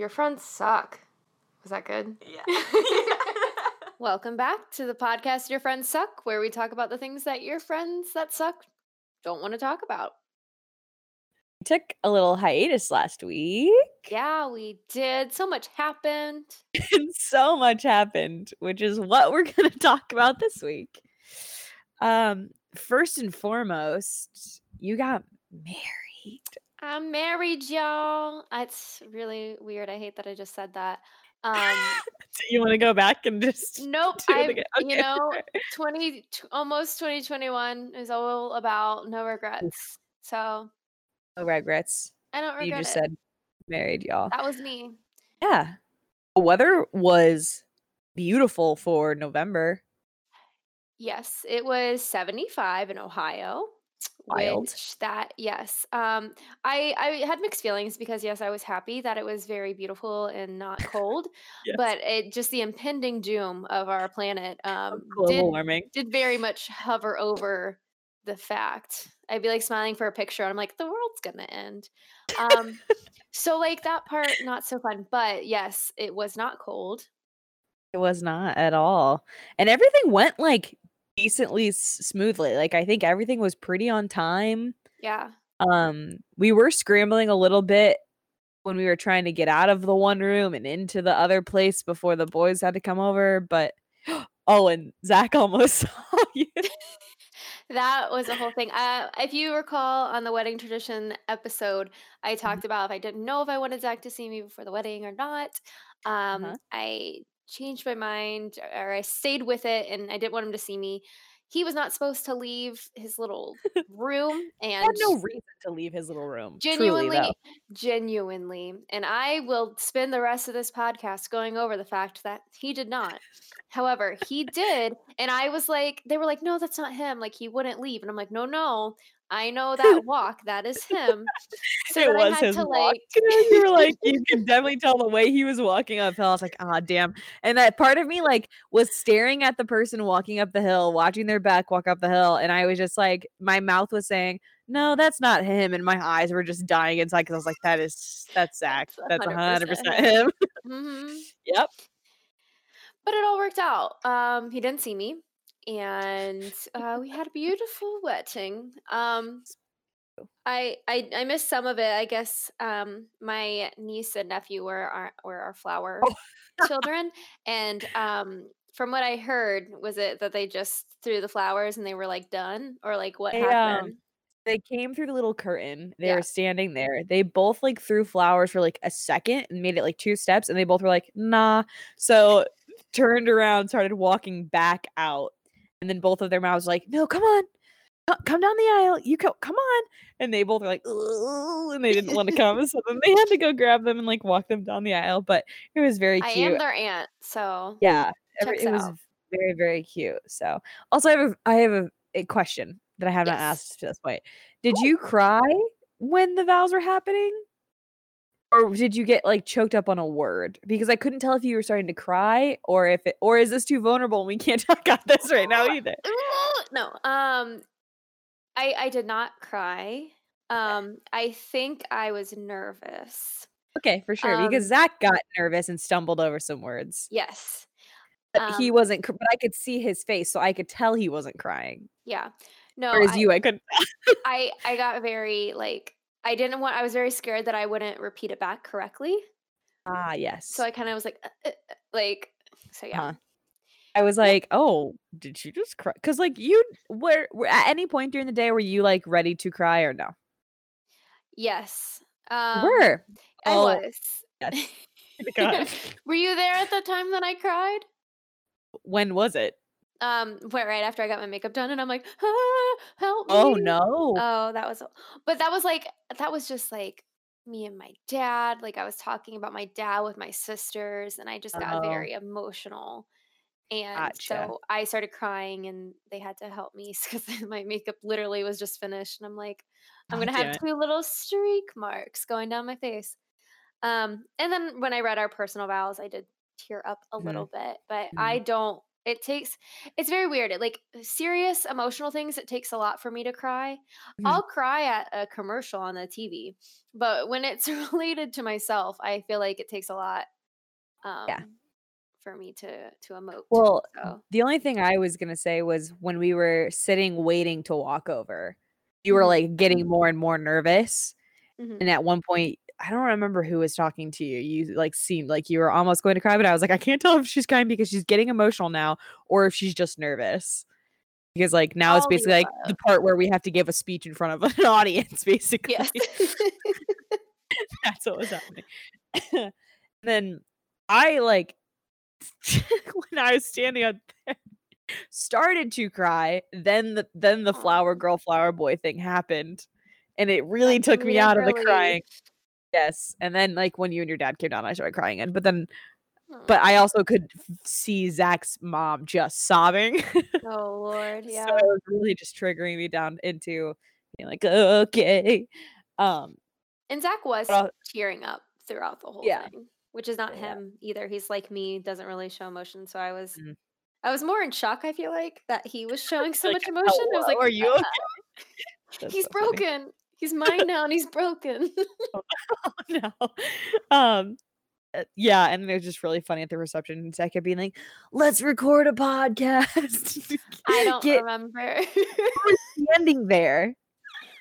Your friends suck. Was that good? Yeah. Welcome back to the podcast Your Friends Suck, where we talk about the things that your friends that suck don't want to talk about. took a little hiatus last week Yeah, we did. So much happened. so much happened, which is what we're going to talk about this week. Um, first and foremost, you got married. I'm married, y'all. It's really weird. I hate that I just said that. Um, Do you want to go back and just nope. do it I, again? you know, 20, t- almost 2021 is all about no regrets. So no regrets. I don't regret. You just it. said married, y'all. that was me. Yeah. The weather was beautiful for November. Yes, it was 75 in Ohio. Wild. Which that yes. Um I I had mixed feelings because yes, I was happy that it was very beautiful and not cold, Yes. but it just the impending doom of our planet um global did warming. did very much hover over the fact. I'd be like smiling for a picture and I'm like the world's to end. Um so like that part not so fun, but yes, it was not cold. It was not at all. And everything went like decently s- smoothly. Like I think everything was pretty on time. Yeah. Um we were scrambling a little bit when we were trying to get out of the one room and into the other place before the boys had to come over, but oh, and Zach almost saw you. That was a whole thing. Uh, if you recall on the wedding tradition episode, I talked about if I didn't know if I wanted Zach to see me before the wedding or not. Um, Uh-huh. I changed my mind or I stayed with it and I didn't want him to see me. He was not supposed to leave his little room and had no reason to leave his little room. Genuinely though. genuinely and i will spend the rest of this podcast going over the fact that he did not however he did and i was like they were like no that's not him like he wouldn't leave and i'm like no no i know that walk that is him so it was i had his to walk. like you were like, you could definitely tell the way he was walking uphill. I was like, ah, damn. And that part of me like was staring at the person walking up the hill, watching their back walk up the hill, and I was just like, my mouth was saying, no, that's not him, and my eyes were just dying inside because I was like, that is that's Zach. That's hundred 100% him. Mhm. yep. but it all worked out um he didn't see me and uh, we had a beautiful wedding um I, I I missed some of it. I guess um my niece and nephew were our were our flower Oh. children, and um from what I heard was it that they just threw the flowers and they were like done or like what They, um, happened? They came through the little curtain. They Yeah. were standing there. They both like threw flowers for like a second and made it like two steps, and they both were like, nah. So turned around, started walking back out, and then both of their mouths were like, no, come on, come down the aisle. You go, come on. And they both were like, and they didn't want to come. So then they had to go grab them and like walk them down the aisle. But it was very cute. I am their aunt, so Yeah, every, it was very very cute. So also I have a I have a, a question that I have not Yes. asked to this point. Did you cry when the vows were happening? Or did you get like choked up on a word? Because I couldn't tell if you were starting to cry or if it or is this too vulnerable and we can't talk about this right now either. no. Um, I I did not cry. Um, I think I was nervous. Okay, for sure. because Um, Zach got nervous and stumbled over some words. Yes. But he Um, wasn't but I could see his face, so I could tell he wasn't crying. Yeah. No, Whereas I, you, I couldn't I I got very like I didn't want I was very scared that I wouldn't repeat it back correctly. Ah, yes. So I kind of was like uh, uh, uh, like so yeah. Uh-huh. I was like, "Oh, did you just cry?" Because like you, were, were at any point during the day were you like ready to cry or no? Yes. Um were. I Oh, was. yes. Were you there at the time that I cried? When was it? Um where right after I got my makeup done and I'm like, ah, help me. Oh no. Oh, that was but that was like that was just like me and my dad. Like I was talking about my dad with my sisters and I just got Oh. very emotional. And Gotcha. so I started crying and they had to help me because my makeup literally was just finished. And I'm like, I'm gonna have two little streak marks going down my face. Um, and then when I read our personal vows, I did tear up a Mhm. little bit, but Mhm. I don't It takes it's very weird. It like serious emotional things, it takes a lot for me to cry. Mhm. I'll cry at a commercial on the TV, but when it's related to myself, I feel like it takes a lot Yeah. um for me to to emote. Well, So, the only thing I was gonna say was when we were sitting waiting to walk over, you were, mhm, like, getting more and more nervous, mhm. and at one point, I don't remember who was talking to you, you, like, seemed like you were almost going to cry, but I was like, "I can't tell if she's crying because she's getting emotional now or if she's just nervous." Because, like, now it's All the basically, like, the part where we have to give a speech in front of an audience, basically. Yes. That's what was happening. Then I, like, when I was standing up there, started to cry, then the then the flower girl, flower boy thing happened, and it really took me out of the crying. Yes, and then, like, when you and your dad came down, I started crying again, but then but I also could see Zach's mom just sobbing. Oh, Lord, yeah. So it was really just triggering me down into being like, "Okay." Um, And Zach was I'll tearing up throughout the whole yeah, thing, which is not yeah, him either. He's like me, doesn't really show emotion. So I was Mhm. I was more in shock, I feel like, that he was showing so Like, much emotion. I was like, are you "Uh, okay?" He's so broken. He's mine now and he's broken. Oh, no. Um, uh, yeah, and it was just really funny at the reception, Zach kept being like, "Let's record a podcast." I don't Get remember. standing there.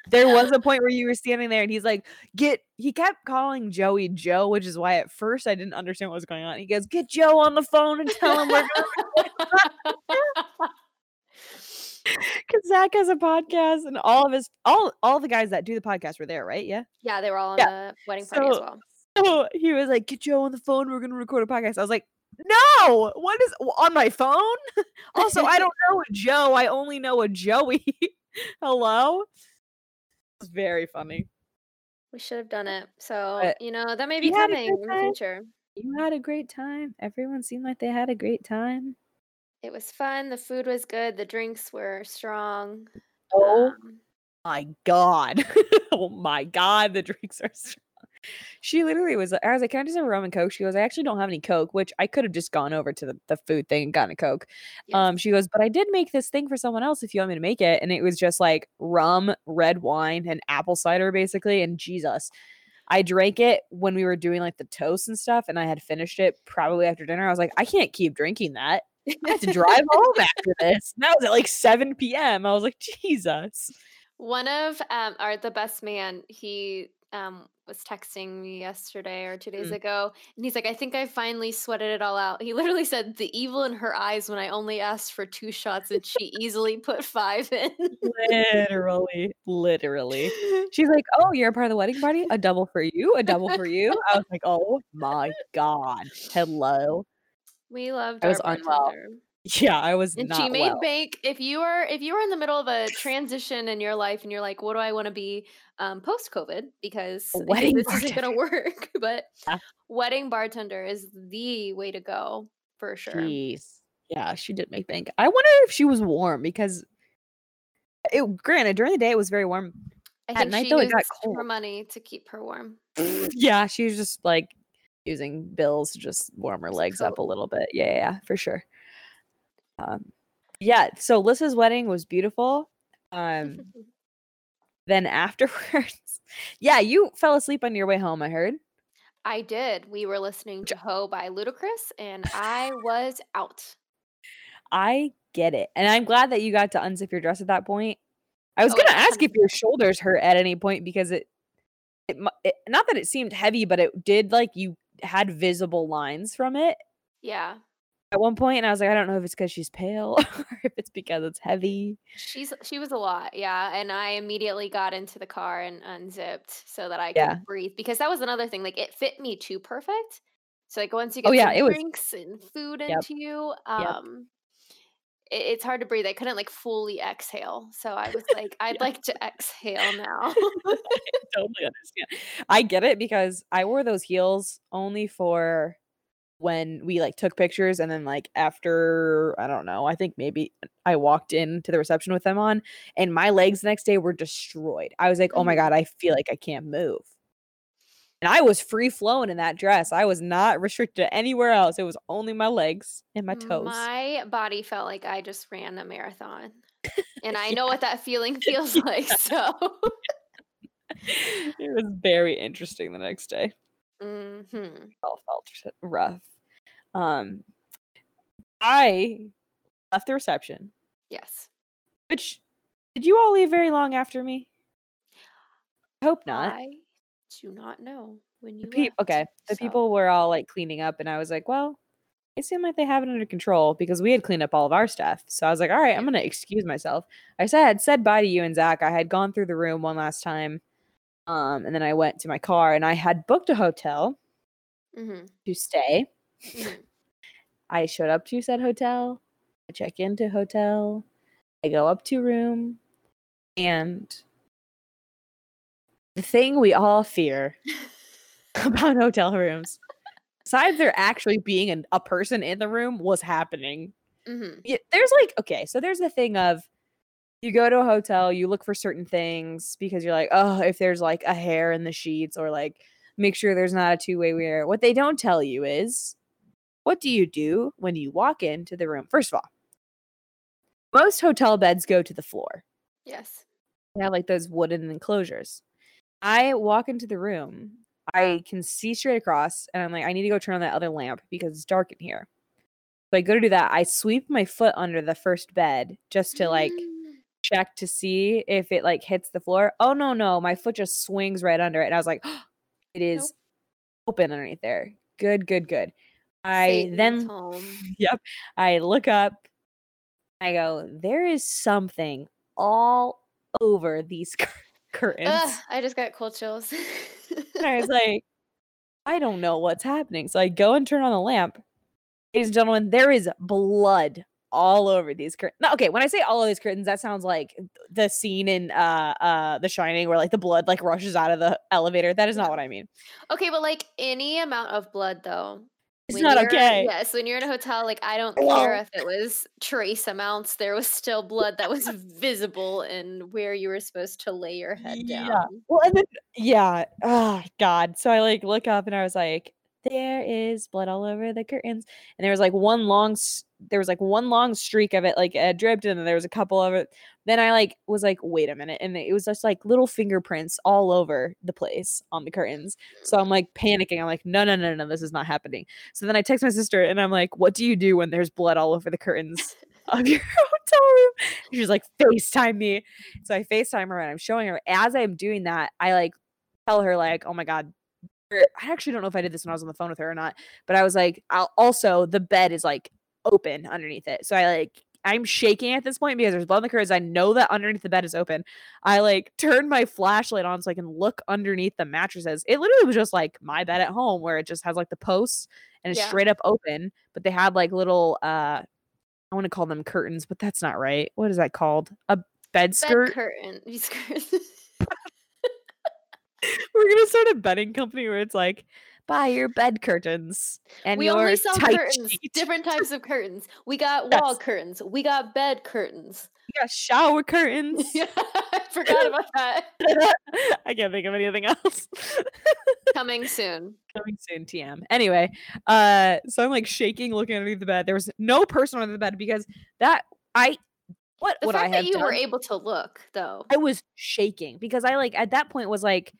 There was a point where you were standing there and he's like, "Get" he kept calling Joey Joe, which is why at first I didn't understand what was going on. He goes, "Get Joe on the phone and tell him we're gonna" 'cause Zach has a podcast and all of his all all the guys that do the podcast were there, right? Yeah? yeah, they were all on Yeah. the wedding party as well. so he was like, "Get Joe on the phone, we're gonna record a podcast." I was like, "No! What is on my phone? Also, I don't know a Joe, I only know a Joey. Hello?" It's very funny. we should have done it. So, But you know, that may be coming in the future. You had a great time. Everyone seemed like they had a great time. It was fun. The food was good. The drinks were strong. Oh Um, my god. Oh my god, the drinks are strong. She literally was I was like, "Can I just have a rum and coke?" She goes, "I actually don't have any coke," which I could have just gone over to the the food thing and gotten a coke. yes. Um, she goes, "But I did make this thing for someone else if you want me to make it." And it was just like rum, red wine, and apple cider basically, and Jesus. I drank it when we were doing like the toast and stuff, and I had finished it probably after dinner. I was like, "I can't keep drinking that. I have to drive home after this." And that was at like 7 PM. I was like, "Jesus." One of um our the best man, he um was texting me yesterday or 2 days Mm. ago and he's like, "I think I finally sweated it all out." He literally said the evil in her eyes when I only asked for 2 shots and she easily put 5 in. Literally, literally. She's like, "Oh, you're a part of the wedding party? A double for you? A double for you?" I was like, "Oh my god. Hello." We loved it. I was unwell. bartender. Yeah, I was And she made well. bank. If you are if you are in the middle of a transition in your life and you're like, "What do I wanna be um post COVID?" Because this isn't gonna bartender. work, but Yeah. wedding bartender is the way to go for sure. Jeez. Yeah, she did make bank. I wonder if she was warm because it granted, during the day, it was very warm. I At think night, though, it got her cold. money to keep her warm. Yeah, she was just, like, using bills to just warm her legs up a little bit. Yeah, yeah, yeah, for sure. Um, yeah, so Lissa's wedding was beautiful. Um, then afterwards yeah, you fell asleep on your way home, I heard. I did. We were listening to "Ho" by Ludacris, and I was out. I get it, and I'm glad that you got to unzip your dress at that point. I was Oh, gonna ask if your shoulders hurt at any point because it it it not that it seemed heavy, but it did like you had visible lines from it Yeah. at one point, and I was like, "I don't know if it's because she's pale or if it's because it's heavy." She's she was a lot, yeah, and I immediately got into the car and unzipped so that I Yeah. could breathe because that was another thing, like, it fit me too perfect. So, like, once you get Oh, yeah, it was drinks and food Yep. into you, um, it's hard to breathe. I couldn't, like, fully exhale. So I was like, "I'd Yeah. like to exhale now." I totally understand. I get it because I wore those heels only for when we, like, took pictures and then, like, after I don't know, I think maybe I walked into the reception with them on, and my legs the next day were destroyed. I was like, "Oh my Mhm. god, I feel like I can't move." And I was free flowing in that dress. I was not restricted anywhere else. It was only my legs and my toes. My body felt like I just ran a marathon. And I know what that feeling feels like. So it was very interesting the next day. mm-hmm. All felt rough. Um, I left the reception. Yes. Which did you all leave very long after me? I hope not. I do not know when you left, okay, the so- people were all like cleaning up, and I was like, well, it seemed like they have it under control because we had cleaned up all of our stuff. So I was like, all right, I'm gonna excuse myself. I said, I had said bye to you and Zach. I had gone through the room one last time, um, and then I went to my car, and I had booked a hotel Mhm, to stay. mhm. I showed up to said hotel. I check into hotel. I go up to room, and the thing we all fear about hotel rooms, besides there actually being an, a person in the room, was happening. Mhm. Yeah, there's like okay, so there's the thing of you go to a hotel, you look for certain things because you're like, oh, if there's like a hair in the sheets or like make sure there's not a two-way mirror. What they don't tell you is what do you do when you walk into the room? First of all, most hotel beds go to the floor. Yes. They have like those wooden enclosures. I walk into the room, I can see straight across, and I'm like, I need to go turn on that other lamp because it's dark in here. So I go to do that. I sweep my foot under the first bed just to like Mm. check to see if it like hits the floor. Oh no, no, my foot just swings right under it. And I was like, it is Nope. open underneath there. Good, good, good. I Satan's then home. yep. I look up. I go, there is something all over these cur- curtains. I just got cold chills. And I was like, I don't know what's happening. So I go and turn on the lamp. Ladies and gentlemen, there is blood all over these curtains. No, okay, when I say all of these curtains, that sounds like the scene in uh uh The Shining where like the blood like rushes out of the elevator. That is not what I mean. okay, but like any amount of blood though. It's when not okay. Yes, when you're in a hotel, like I don't Hello? care if it was trace amounts, there was still blood that was visible in where you were supposed to lay your head Yeah. down. Well, and then yeah, oh god. So I like look up and I was like, there is blood all over the curtains, and there was like one long, there was like one long streak of it, like uh, dripped, and then there was a couple of it. Then I like was like, wait a minute, and it was just like little fingerprints all over the place on the curtains. So I'm like panicking. I'm like, no, no, no, no, this is not happening. So then I text my sister and I'm like, what do you do when there's blood all over the curtains of your hotel room? She's like, FaceTime me. So I FaceTime her and I'm showing her. As I'm doing that, I like tell her, like, oh my God. Er, I actually don't know if I did this when I was on the phone with her or not, but I was like, I'll also the bed is like open underneath it. So I like I'm shaking at this point because there's blood on the curtains. I know that underneath the bed is open. I like turn my flashlight on so I can look underneath the mattresses. It literally was just like my bed at home where it just has like the posts and it's Yeah. straight up open, but they had like little uh I want to call them curtains, but that's not right. What is that called? A bed skirt? Bed curtain. Skirt. We're gonna start a bedding company where it's like buy your bed curtains and we your only sell curtains, sheet. different types of curtains. We got wall curtains. We got bed curtains. We got shower curtains. Yeah, I forgot about that. I can't think of anything else. Coming soon. Coming soon, TM. Anyway, uh, so I'm like shaking, looking underneath the bed. There was no person under the bed because that I what The would I fact have that you done? were able to look, though. I was shaking because I like at that point was like,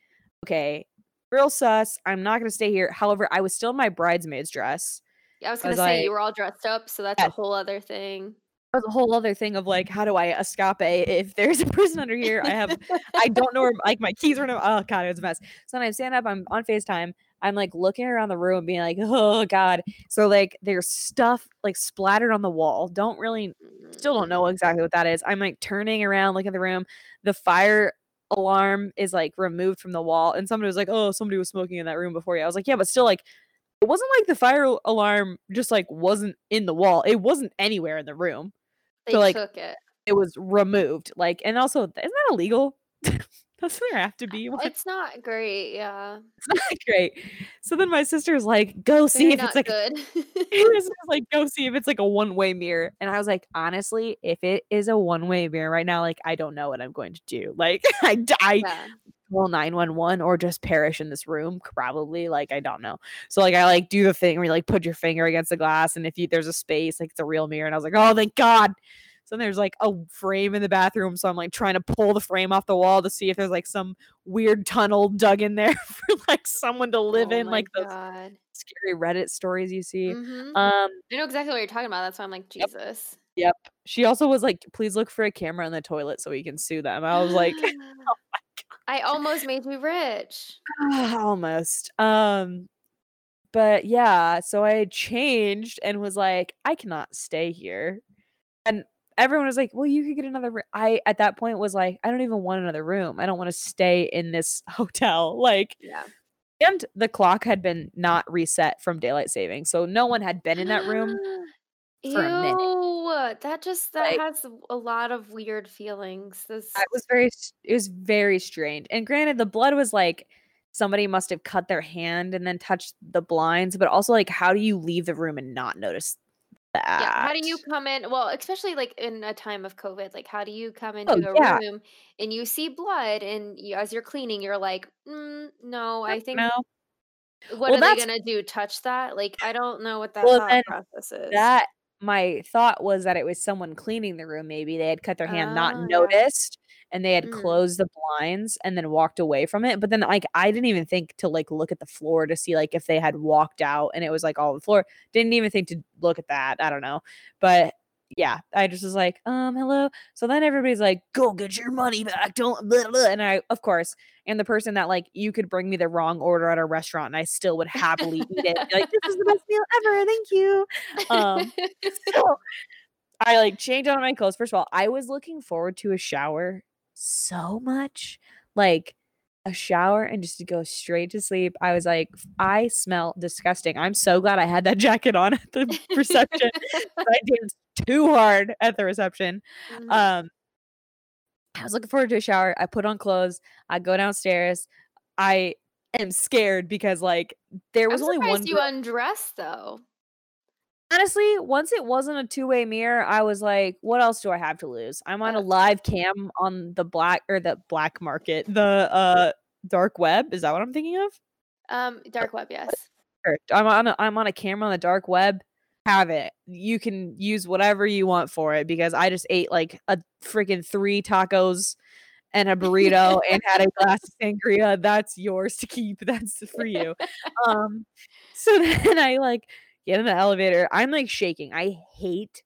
okay, real sus. I'm not gonna stay here. However, I was still in my bridesmaid's dress. Yeah, I was gonna was say like- you were all dressed up, so that's a whole other thing. That was a whole other thing of like, how do I escape if there's a person under here? I have I don't know where like my keys are. No, oh god, it was a mess. So then I stand up. I'm on Facetime. I'm like looking around the room, being like, oh god. So like there's stuff like splattered on the wall. Don't really, still don't know mm. exactly what that is. I'm like turning around, looking at the room. The fire alarm is like removed from the wall, and somebody was like, oh, somebody was smoking in that room before you. I was like, yeah, but still like. It wasn't like the fire alarm just like wasn't in the wall. It wasn't anywhere in the room. They so, like, took it. It was removed. Like, and also, isn't that illegal? Doesn't there have to be? one? It's not great, yeah. It's not great. So then my sister's like, go see Very if it's like good. sister's like, go see if it's like a one-way mirror. And I was like, honestly, if it is a one-way mirror right now, like I don't know what I'm going to do. Like I, d- I yeah. call 911 or just perish in this room probably like i don't know so like i like do the thing where you like put your finger against the glass and if you there's a space like it's a real mirror and i was like oh thank god so there's like a frame in the bathroom so i'm like trying to pull the frame off the wall to see if there's like some weird tunnel dug in there for like someone to live Oh in like those scary reddit stories you see Mhm. um I know exactly what you're talking about. That's why I'm like, Jesus. Yep. She also was like, please look for a camera in the toilet so we can sue them. I was like, oh I almost made me rich. almost. Um, but yeah, so I changed and was like, I cannot stay here. And everyone was like, well, you could get another room. I, at that point, was like, I don't even want another room. I don't want to stay in this hotel. Like, Yeah. and the clock had been not reset from daylight saving. So no one had been in that room. Ew, for a minute. that just that Like- has a lot of weird feelings. This It was very it was very strange. And granted, the blood was like somebody must have cut their hand and then touched the blinds, but also like how do you leave the room and not notice that? yeah. How do you come in? Well, especially like in a time of COVID, like how do you come into Oh, a yeah. room and you see blood, and you, as you're cleaning, you're like, mm, no, I think No. what Well, are they gonna do? Touch that? Like I don't know what that Well, thought process is. That my thought was that it was someone cleaning the room. Maybe they had cut their hand, Oh, not noticed, and they had Mm. closed the blinds and then walked away from it. But then, like, I didn't even think to like look at the floor to see like if they had walked out and it was like all the floor. Didn't even think to look at that. I don't know, but yeah, I just was like, um, hello. So then everybody's like, go get your money back. Don't, blah, blah. and I, of course, and the person that like you could bring me the wrong order at a restaurant and I still would happily eat it. Like, this is the best meal ever. Thank you. Um, so I like changed out my clothes. First of all, I was looking forward to a shower so much. Like a shower and just to go straight to sleep. I was like, I smell disgusting. I'm so glad I had that jacket on at the reception. I danced too hard at the reception. Mhm. Um I was looking forward to a shower. I put on clothes. I go downstairs. I am scared because like there was I'm only one you girl- undressed though. Honestly, once it wasn't a two-way mirror, I was like, what else do I have to lose? I'm on a live cam on the black or the black market, the uh dark web. Is that what I'm thinking of? Um, dark web, yes. I'm on a, I'm on a camera on the dark web. Have it. You can use whatever you want for it because I just ate like a freaking three tacos and a burrito and had a glass of sangria. That's yours to keep. That's for you. Um so then I like get in the elevator. I'm like shaking. I hate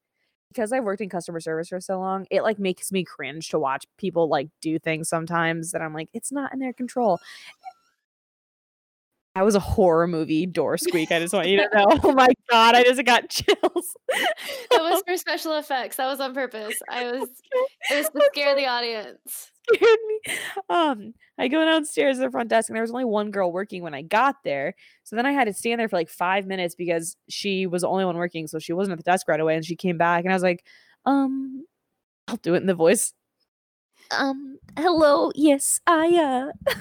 because I've worked in customer service for so long, it like makes me cringe to watch people like do things sometimes that I'm like, it's not in their control. That was a horror movie door squeak. I just want you to know. Oh my god, I just got chills. That was for special effects. That was on purpose. I was it was to scare the audience. scared me. Um, I go downstairs to the front desk, and there was only one girl working when I got there. So then I had to stand there for like five minutes because she was the only one working, so she wasn't at the desk right away. And she came back, and I was like, um, I'll do it in the voice. Um, hello, yes, I uh,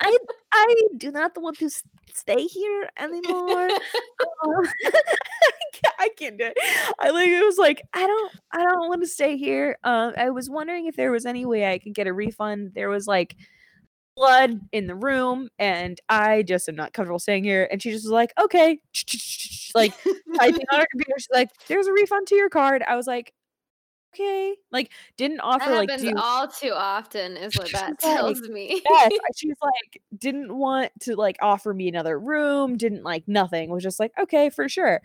I I do not want to stay here anymore. I can't- I can't do it. I like it was like I don't I don't want to stay here. Um, I was wondering if there was any way I could get a refund. There was like blood in the room, and I just am not comfortable staying here. And she just was like, okay, like typing on her computer. She's like, there's a refund to your card. I was like, okay, like didn't offer That like happens do all too often, is what that tells me. yes. She's like didn't want to like offer me another room didn't like nothing was just like okay for sure.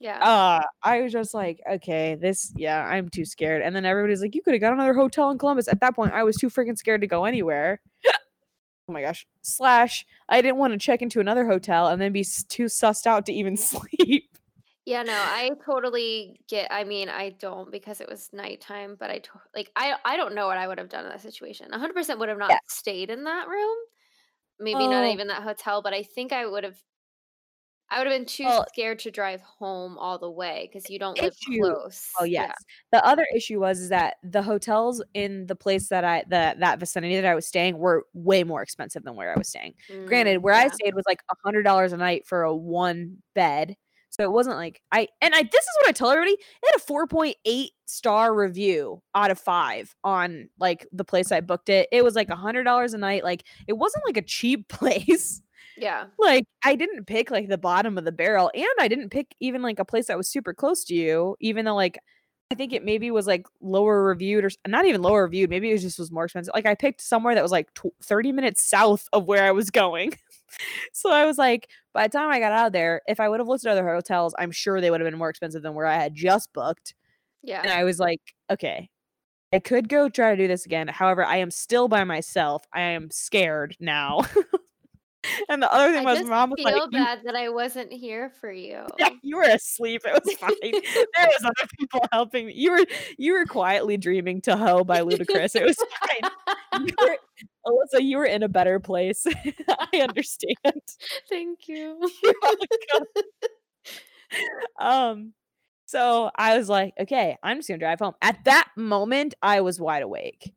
Yeah. uh i was just like okay this yeah i'm too scared. And then everybody's like you could have got another hotel in columbus. At that point i was too freaking scared to go anywhere. Oh my gosh. Slash i didn't want to check into another hotel and then be too sussed out to even sleep Yeah, no, I totally get. I mean, I don't because it was nighttime, but I to, like I I don't know what I would have done in that situation. 100% would have not Yeah. stayed in that room. Maybe not Oh. even that hotel, but I think I would have I would have been too Well- scared to drive home all the way because you don't live Issue- close. Oh Yeah. yes. The other issue was is that the hotels in the place that I the that vicinity that I was staying were way more expensive than where I was staying. Mm, Granted, where I stayed was like a hundred dollars a night for a one bed. So it wasn't like I and I this is what I tell everybody. It had a 4.8 star review out of 5 on like the place I booked it. It was like a $100 a night. Like it wasn't like a cheap place. Yeah. Like I didn't pick like the bottom of the barrel and I didn't pick even like a place that was super close to you even though like I think it maybe was like lower reviewed or not even lower reviewed. Maybe it was just was more expensive. Like I picked somewhere that was like tw- 30 minutes south of where I was going. so I was like, by the time I got out of there, if I would have looked at other hotels, I'm sure they would have been more expensive than where I had just booked. Yeah. And I was like, okay, I could go try to do this again. However, I am still by myself. I am scared now. and the other thing I was, mom was feel like, "You- bad that I wasn't here for you. yeah, you were asleep. It was fine. there was other people helping me. You were you were quietly dreaming to hoe by Ludacris. It was fine. You were, Alyssa, you were in a better place. I understand. Thank you. Um, so I was like, okay, I'm just gonna drive home. At that moment, I was wide awake.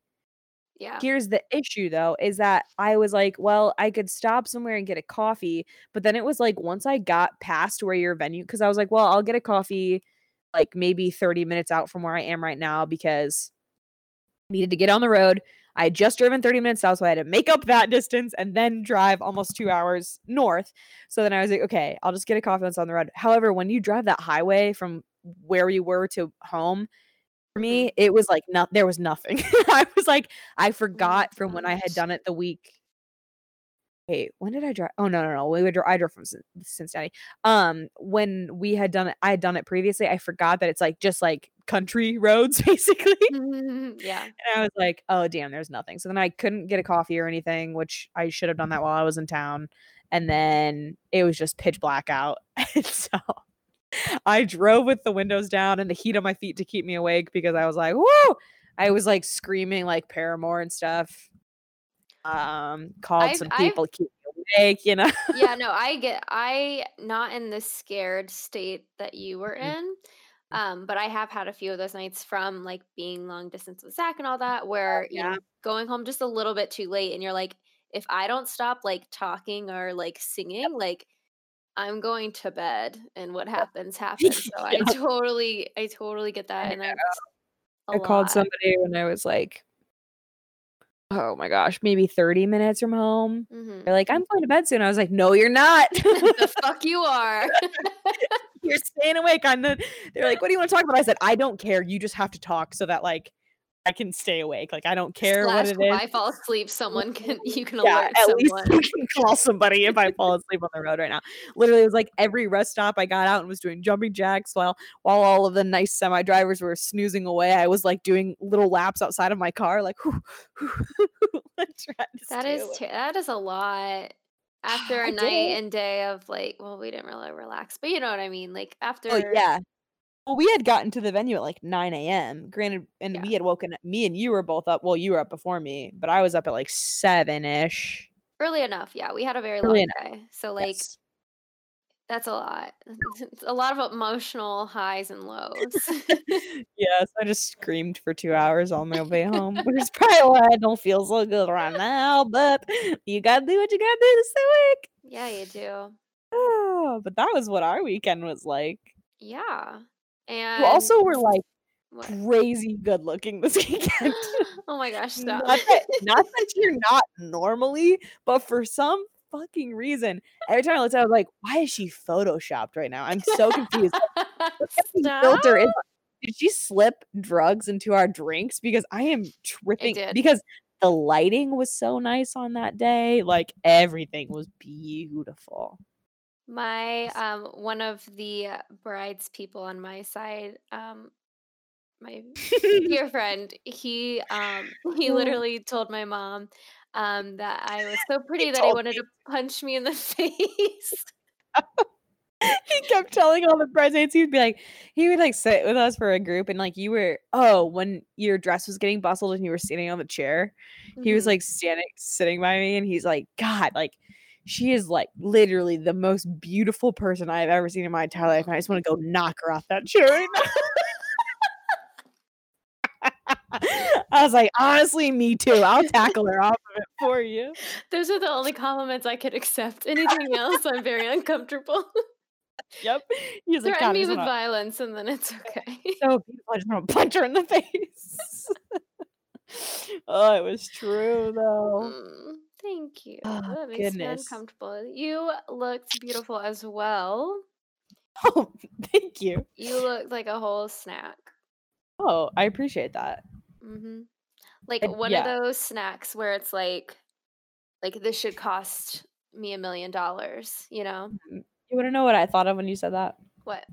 Yeah. Here's the issue though, is that I was like, well, I could stop somewhere and get a coffee, but then it was like once I got past where your venue, because I was like, well, I'll get a coffee like maybe 30 minutes out from where I am right now because I needed to get on the road. I had just driven 30 minutes south, so I had to make up that distance and then drive almost two hours north. So then I was like, okay, I'll just get a coffee once on the road. However, when you drive that highway from where you were to home, for me, mm-hmm. it was like not there was nothing. I was like, I forgot from when I had done it the week. Wait, when did I drive? Oh no, no, no. We would dri- I drove from Cin- Cincinnati. Um, when we had done it, I had done it previously. I forgot that it's like just like country roads basically. Mm-hmm, hmm, yeah. And I was like, oh, damn, there's nothing. So then I couldn't get a coffee or anything, which I should have done that mm-hmm. while I was in town. And then it was just pitch black out. And so I drove with the windows down and the heat on my feet to keep me awake because I was like, whoa. I was like screaming like Paramore and stuff. Um, called I've- some I've- people keep me awake, you know. yeah, no, I get I not in the scared state that you were Mm. in. Um, but I have had a few of those nights from like being long distance with Zach and all that where you yeah. know going home just a little bit too late and you're like, if I don't stop like talking or like singing, like I'm going to bed and what happens happens. So I totally I totally get that and I, I called lot. somebody when I was like, oh my gosh, maybe 30 minutes from home. Mhm. They're like, I'm going to bed soon. I was like, no, you're not. the fuck you are. you're staying awake on the they're like what do you want to talk about i said i don't care you just have to talk so that like i can stay awake like i don't care Slash, what it if is. I fall asleep, someone can you can yeah alert at someone. least you can call somebody if i fall asleep on the road right now. Literally it was like every rest stop i got out and was doing jumping jacks while while all of the nice semi drivers were snoozing away i was like doing little laps outside of my car like whew, whew, like, trying to That is ter- that is a lot after I a did night it. and day of like well we didn't really relax but you know what I mean like oh, after oh yeah well, we had gotten to the venue at like 9 a.m. Granted, and Yeah. we had woken up. Me and you were both up. Well, you were up before me, but I was up at like seven ish. early enough yeah we had a very Early long day so like Yes. that's a lot It's a lot of emotional highs and lows yes, I just screamed for two hours on my way home, which is probably why I don't feel so good right now. But you gotta do what you gotta do stay awake. yeah you do Oh, but that was what our weekend was like. yeah and You also were like what? crazy good looking this weekend. oh my gosh stop not, that, not that you're not normally, but for some fucking reason, every time I looked at it, I was like, why is she photoshopped right now? I'm so confused. Filter is did she slip drugs into our drinks? Because I am tripping did. because the lighting was so nice on that day. Like everything was beautiful. My um one of the brides people on my side, um my dear friend, he um he literally told my mom um that I was so pretty that he wanted to punch me in the face. he kept telling all the bridesmaids he'd be like he would like sit with us for a group and like you were oh when your dress was getting bustled and you were standing on the chair he was Mhm. like standing sitting by me and he's like god like she is like literally the most beautiful person i've ever seen in my entire life and i just want to go knock her off that chair right now i was like honestly me too i'll tackle her off of it for you Those are the only compliments I could accept. Anything else, I'm very uncomfortable. Yep. He's Threaten "God, me with violence, and then it's okay. so beautiful. I just want to punch her in the face. oh, it was true though. Mm, thank you. Oh, that makes me uncomfortable. You looked beautiful as well. Oh, thank you. You looked like a whole snack. Oh, I appreciate that. Mm-hmm. Like one yeah. of those snacks where it's like, like this should cost me a million dollars. You know You want to know what I thought of when you said that? what?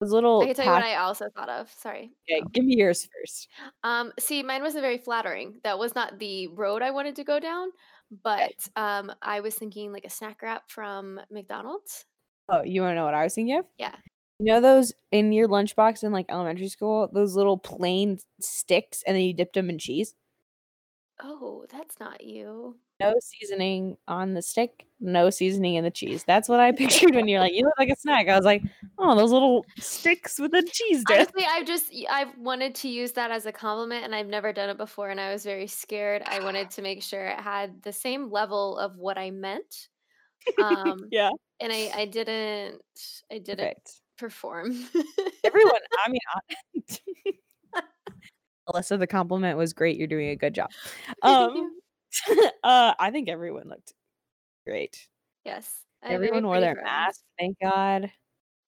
Those little. I can tell you what I also thought of. Sorry. Okay, give me yours first. Um, see, mine wasn't very flattering. That was not the road I wanted to go down. But um, I was thinking like a snack wrap from McDonald's. Oh, you want to know what I was thinking of? Yeah. You know those in your lunchbox in like elementary school, those little plain sticks, and then you dipped them in cheese. Oh, that's not you. No seasoning on the stick, no seasoning in the cheese. That's what I pictured when you're like, you look like a snack. I was like, oh, those little sticks with the cheese dip. Honestly, I've just I've wanted to use that as a compliment, and I've never done it before, and I was very scared. I wanted to make sure it had the same level of what I meant, um, yeah, and I I didn't I didn't perfect. perform. Everyone, I mean, I- Alyssa, the compliment was great. You're doing a good job. Um, uh, I think everyone looked great. yes, I have very Everyone wore their friends. mask. Thank God.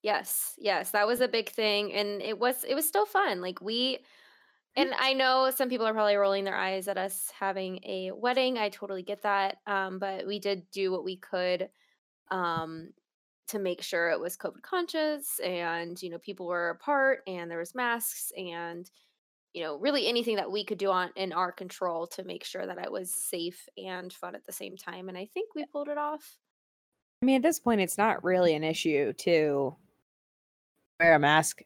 Yes, yes, that was a big thing, and it was it was still fun. Like we, and I know some people are probably rolling their eyes at us having a wedding. I totally get that, um, but we did do what we could um, to make sure it was COVID conscious, and you know people were apart, and there was masks, and you know really anything that we could do on in our control to make sure that it was safe and fun at the same time. And I think we pulled it off. I mean, at this point, it's not really an issue to wear a mask.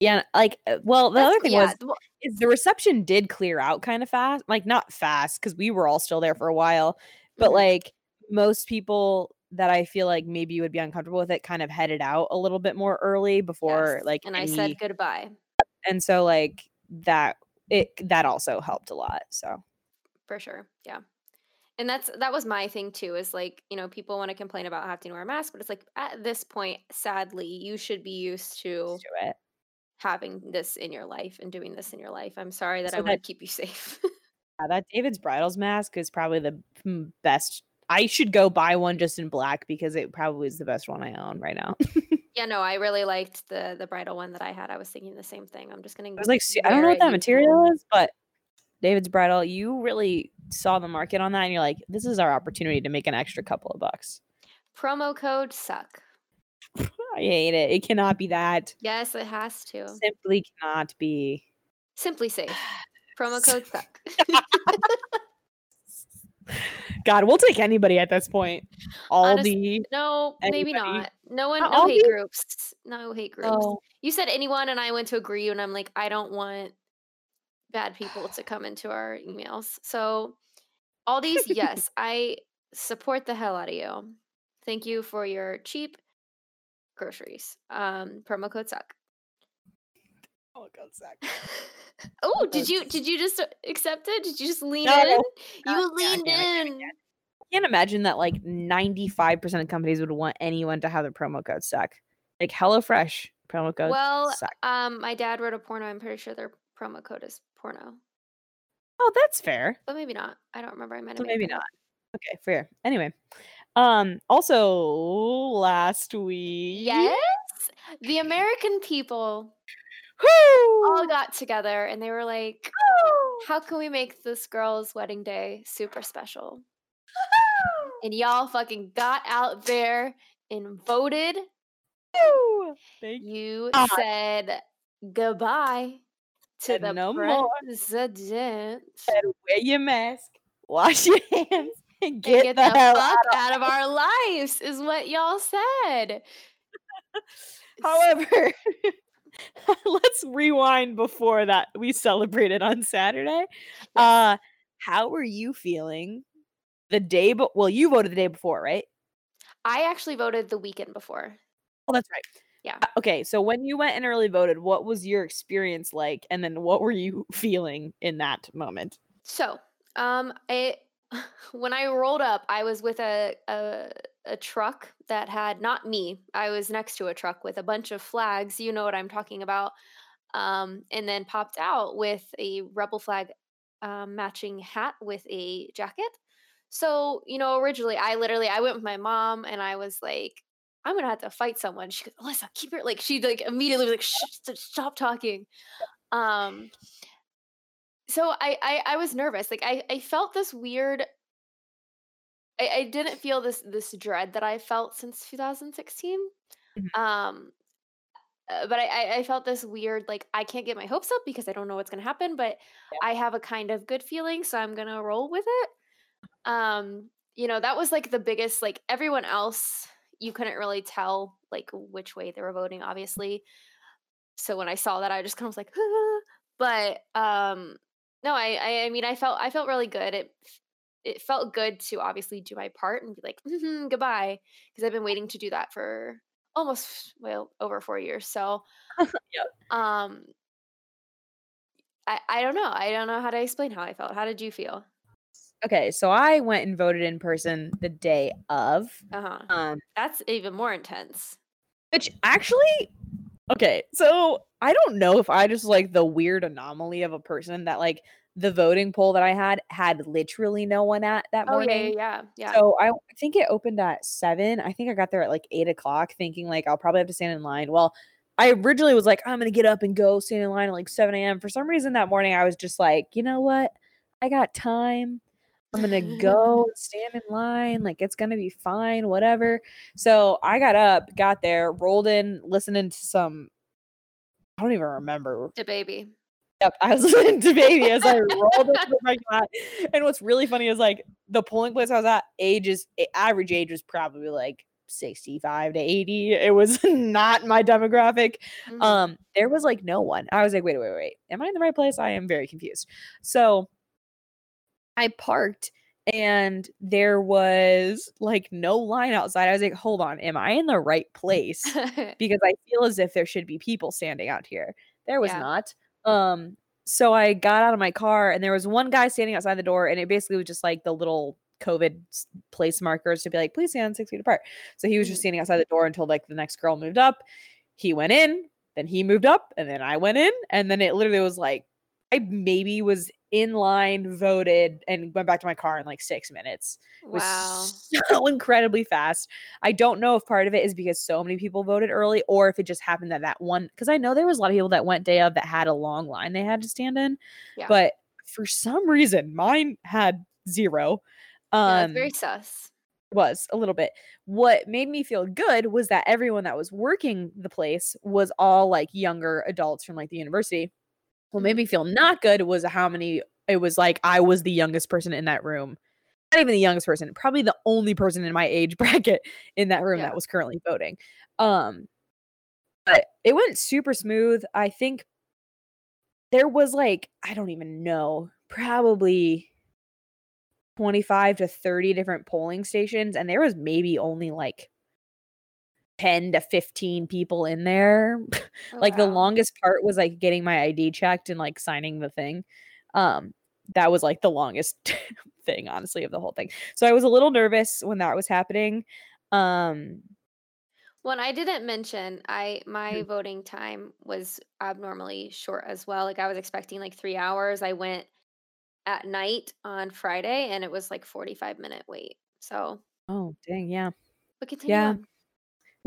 Yeah, like, uh, well, the That's- other thing yeah, was is the reception did clear out kind of fast, like not fast because we were all still there for a while, but Mhm. like most people that I feel like maybe you would be uncomfortable with it kind of headed out a little bit more early before yes, like and I said goodbye. and so like that it that also helped a lot. So for sure yeah and that's that was my thing too is like you know people want to complain about having to wear a mask but it's like at this point sadly you should be used to it. having this in your life and doing this in your life i'm sorry that So i want that- to keep you safe Yeah, that David's bridals mask is probably the mm, best. I should go buy one just in black because it probably is the best one I own right now. yeah no i really liked the the bridal one that i had i was thinking the same thing i'm just gonna I was like, I don't know what that material is, but David's bridal, you really saw the market on that, and you're like, this is our opportunity to make an extra couple of bucks. promo code suck I hate it. It cannot be that. yes it has to Simply cannot be. simply safe promo code suck God, we'll take anybody at this point. Aldi. no maybe not no one Uh, no hate groups no hate groups Oh, You said anyone, and I went to agree, and I'm like, I don't want bad people to come into our emails. So, all these, yes, I support the hell out of you. Thank you for your cheap groceries. Um, promo code suck. Oh God, Zach. oh, did you did you just accept it? Did you just lean No, in? no, You yeah, leaned can't, I in. can't imagine that like 95% of companies would want anyone to have their promo code suck. Like HelloFresh promo code Well, suck. um, my dad wrote a porno. I'm pretty sure their promo code is porno, Oh, that's fair. but maybe not. I don't remember. I might have So maybe that not. Okay, fair. Anyway, um, also last week, Yes, the American people Woo! all got together and they were like, "How can we make this girl's wedding day super special?" And y'all fucking got out there and voted. Woo! Thank you. You God. said goodbye to And the no more. president. Better wear your mask, wash your hands, and And get, get the, the, hell fuck out. out of our lives, is what y'all said. However, let's rewind before that we celebrated on Saturday. Uh, how were you feeling the day? But well, you voted the day before, right? I actually voted the weekend before. Oh, that's right. Yeah. Uh, Okay, so when you went and early voted, what was your experience like, and then what were you feeling in that moment? So, um, it when I rolled up, I was with a a, a truck that had not me. I was next to a truck with a bunch of flags. You know what I'm talking about. Um, and then popped out with a rebel flag um, matching hat with a jacket. So, you know, originally I literally I went with my mom and I was like, I'm gonna have to fight someone. She goes, Alyssa, keep your like she like immediately was like, stop talking. Um so I, I I was nervous. Like I I felt this weird I, I didn't feel this this dread that I felt since 2016. Mhm. Um uh, but I, I I felt this weird like I can't get my hopes up because I don't know what's gonna happen, but Yeah. I have a kind of good feeling, so I'm gonna roll with it. Um, you know, that was like the biggest like everyone else you couldn't really tell like which way they were voting, obviously. So when I saw that, I just kind of was like, "Ah." but um, no, I, I I mean I felt I felt really good. It it felt good to obviously do my part and be like "Mhm, goodbye because I've been waiting to do that for almost well over four years. So Yep. um, I I don't know. I don't know how to explain how I felt. How did you feel? Okay, so I went and voted in person the day of. Uh huh. Um, That's even more intense. which actually okay, so I don't know if I just like the weird anomaly of a person that like the voting poll that I had had literally no one at that Oh yeah, yeah, morning. yeah, yeah. So I I think it opened at seven. I think I got there at like eight o'clock, thinking like I'll probably have to stand in line. Well, I originally was like, I'm gonna get up and go stand in line at like 7 a.m. For some reason that morning, I was just like, you know what? I got time. I'm gonna go stand in line. Like it's gonna be fine, whatever. So I got up, got there, rolled in, listening to some. I don't even remember the baby. Yep, I was listening to Baby as I rolled into the parking lot. And what's really funny is like the polling place I was at, ages average age was probably like 65 to 80. It was not my demographic. Mhm. Um, there was like no one. I was like, wait, wait, wait. Am I in the right place? I am very confused. So I parked and there was like no line outside. I was like, hold on, am I in the right place? because I feel as if there should be people standing out here. There was Yeah. not. Um, so I got out of my car and there was one guy standing outside the door, and it basically was just like the little COVID place markers to be like, please stand six feet apart. So he was just Mhm. standing outside the door until like the next girl moved up. He went in, then he moved up, and then I went in, and then it literally was like I maybe was in line, voted, and went back to my car in like six minutes. It was wow. so incredibly fast. I don't know if part of it is because so many people voted early or if it just happened that that one because I know there was a lot of people that went day of that had a long line they had to stand in. Yeah. But for some reason mine had zero. Yeah, Um it's very sus. was a little bit. What made me feel good was that everyone that was working the place was all like younger adults from like the university. What made me feel not good was how many it was like I was the youngest person in that room. Not even the youngest person, probably the only person in my age bracket in that room Yeah. that was currently voting. Um but it went super smooth. I think there was like I don't even know, probably 25 to 30 different polling stations and there was maybe only like 10 to 15 people in there. Oh, like the longest part was like getting my ID checked and like signing the thing. Um that was like the longest thing honestly of the whole thing. So I was a little nervous when that was happening. Um When I didn't mention, I my Mhm. voting time was abnormally short as well. Like I was expecting like three hours. I went at night on Friday, and it was like forty five minute wait. So, oh dang, yeah. but continue Yeah. on.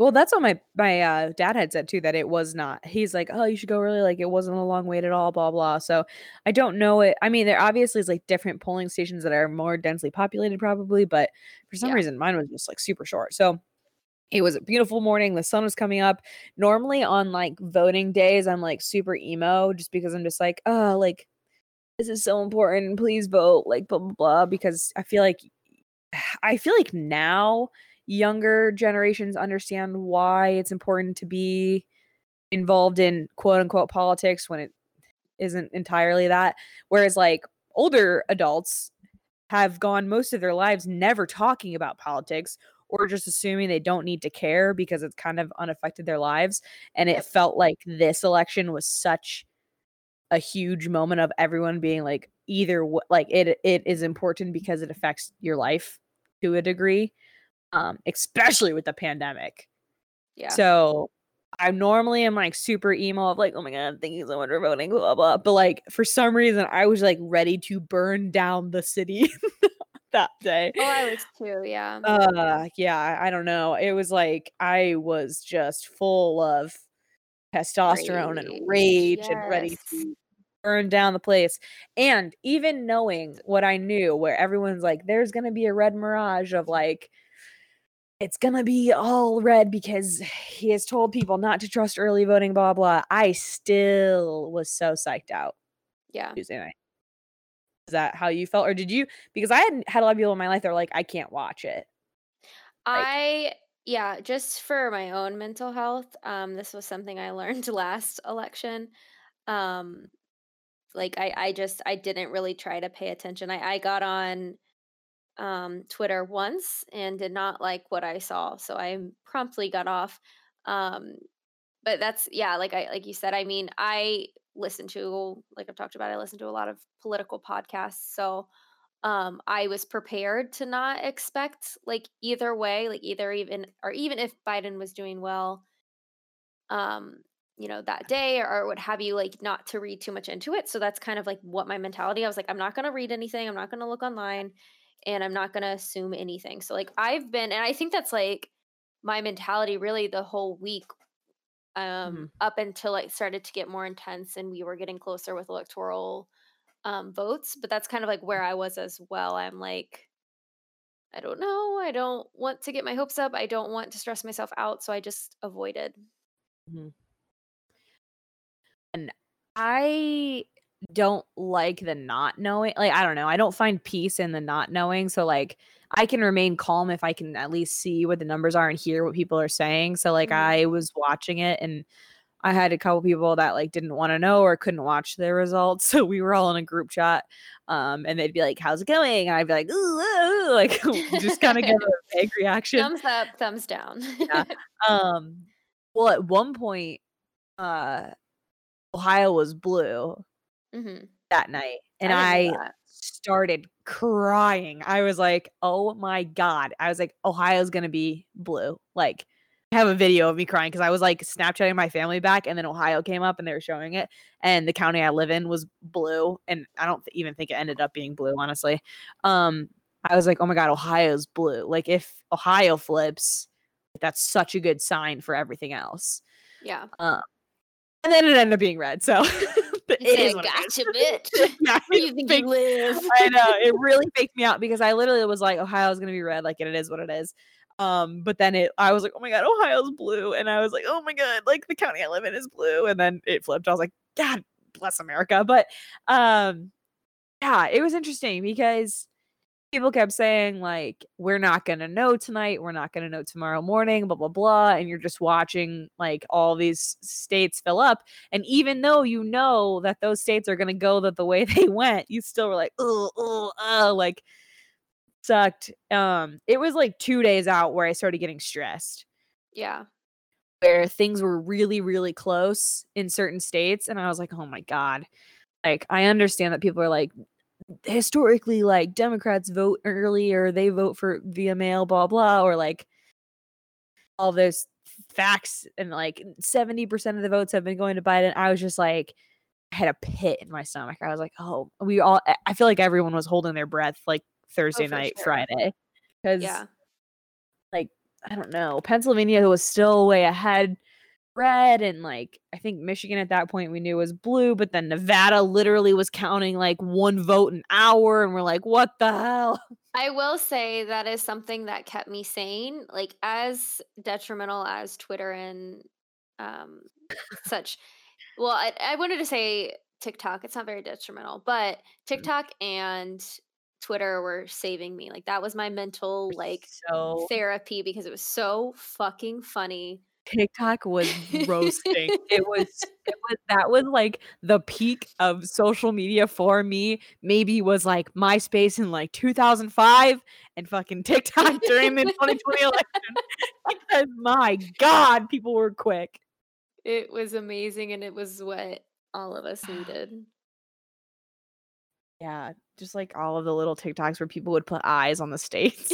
Well, that's what my my uh, dad had said too that it was not. He's like, "Oh, you should go early. Like it wasn't a long wait at all." Blah blah. So I don't know it. I mean, there obviously is like different polling stations that are more densely populated, probably, but for some Yeah. reason mine was just like super short. So it was a beautiful morning. The sun was coming up. Normally on like voting days, I'm like super emo just because I'm just like, oh, like this is so important. Please vote. Like blah blah blah. Because I feel like I feel like now younger generations understand why it's important to be involved in quote unquote politics when it isn't entirely that. Whereas like older adults have gone most of their lives never talking about politics or just assuming they don't need to care because it's kind of unaffected their lives. And it felt like this election was such a huge moment of everyone being like either like it it is important because it affects your life to a degree um, especially with the pandemic. Yeah. So I normally am like super emo of like, oh my god, thank you so much for voting, blah blah. But like for some reason, I was like ready to burn down the city that day. Oh, I was too. Yeah. Uh, yeah. I don't know. It was like I was just full of testosterone Rage, and rage and ready to burn down the place. And even knowing what I knew, where everyone's like, there's gonna be a red mirage of like it's gonna be all red because he has told people not to trust early voting, blah blah. I still was so psyched out Yeah. Tuesday night. Is that how you felt, or did you? Because I had had a lot of people in my life that were like, I can't watch it. Like- I yeah, just for my own mental health, um, this was something I learned last election. Um, like I, I just I didn't really try to pay attention. I, I got on um Twitter once and did not like what I saw, so I promptly got off. Um, but that's yeah, like I like you said, I mean, I listen to like I've talked about, I listen to a lot of political podcasts, so um i was prepared to not expect like either way like either even or even if biden was doing well um you know that day or, or what have you like not to read too much into it so that's kind of like what my mentality i was like i'm not going to read anything i'm not going to look online and i'm not going to assume anything. So like i've been and i think that's like my mentality really the whole week um Mhm. up until it started to get more intense and we were getting closer with electoral um votes but that's kind of like where i was as well. I'm like i don't know. I don't want to get my hopes up. I don't want to stress myself out so i just avoided. Hmm And I don't like the not knowing. Like, I don't know. I don't find peace in the not knowing. So, like, I can remain calm if I can at least see what the numbers are and hear what people are saying. So, like, Mhm. I was watching it and I had a couple people that like didn't want to know or couldn't watch the results. So we were all in a group chat. Um, and they'd be like, How's it going? And I'd be like, ooh, ooh, ooh," like just kind of give a vague reaction. thumbs up thumbs down Yeah. Um, well, at one point, uh, Ohio was blue hmm that night, and didn't I, started crying. I was like, "Oh my god!" I was like, "Ohio's gonna be blue." Like, I have a video of me crying because I was like Snapchatting my family back, and then Ohio came up and they were showing it, and the county I live in was blue, and I don't th- even think it ended up being blue, honestly. Um, I was like, "Oh my god, Ohio's blue!" Like, if Ohio flips, that's such a good sign for everything else. yeah Um, and then it ended up being red. So it is said, what it is. gotcha bitch yeah, where do you think faked- you live I know it really faked me out because I literally was like, Ohio's gonna be red, like it is what it is. Um, but then it, I was like, oh my god, Ohio's blue, and I was like, oh my god, like the county I live in is blue, and then it flipped. I was like, God bless America. But um, yeah, it was interesting because people kept saying like, we're not gonna know tonight, we're not gonna know tomorrow morning, blah blah blah, and you're just watching like all these states fill up, and even though you know that those states are gonna go the, the way they went, you still were like, oh, oh, oh, like sucked. Um, it was like two days out where I started getting stressed, yeah where things were really, really close in certain states, and I was like, oh my god. Like, I understand that people are like, historically, like Democrats vote early or they vote for via mail, blah blah, or like all those facts and like 70% of the votes have been going to Biden. I was just like, I had a pit in my stomach. I was like, oh, we all, I- feel like everyone was holding their breath like oh, Thursday for night, sure. Friday. Because yeah I don't know, Pennsylvania was still way ahead red and like I think Michigan at that point we knew was blue, but then Nevada literally was counting like one vote an hour and we're like, what the hell? I will say that is something that kept me sane. Like as detrimental as Twitter and um, such. Well, I, I wanted to say TikTok. It's not very detrimental, but TikTok and Twitter were saving me. Like that was my mental like so therapy because it was so fucking funny. TikTok was roasting. it was it was that was like the peak of social media for me. Maybe was like MySpace in like 2005 and fucking TikTok during the 2020 election. Because my god, people were quick. It was amazing and it was what all of us needed. Yeah, just like all of the little TikToks where people would put eyes on the states.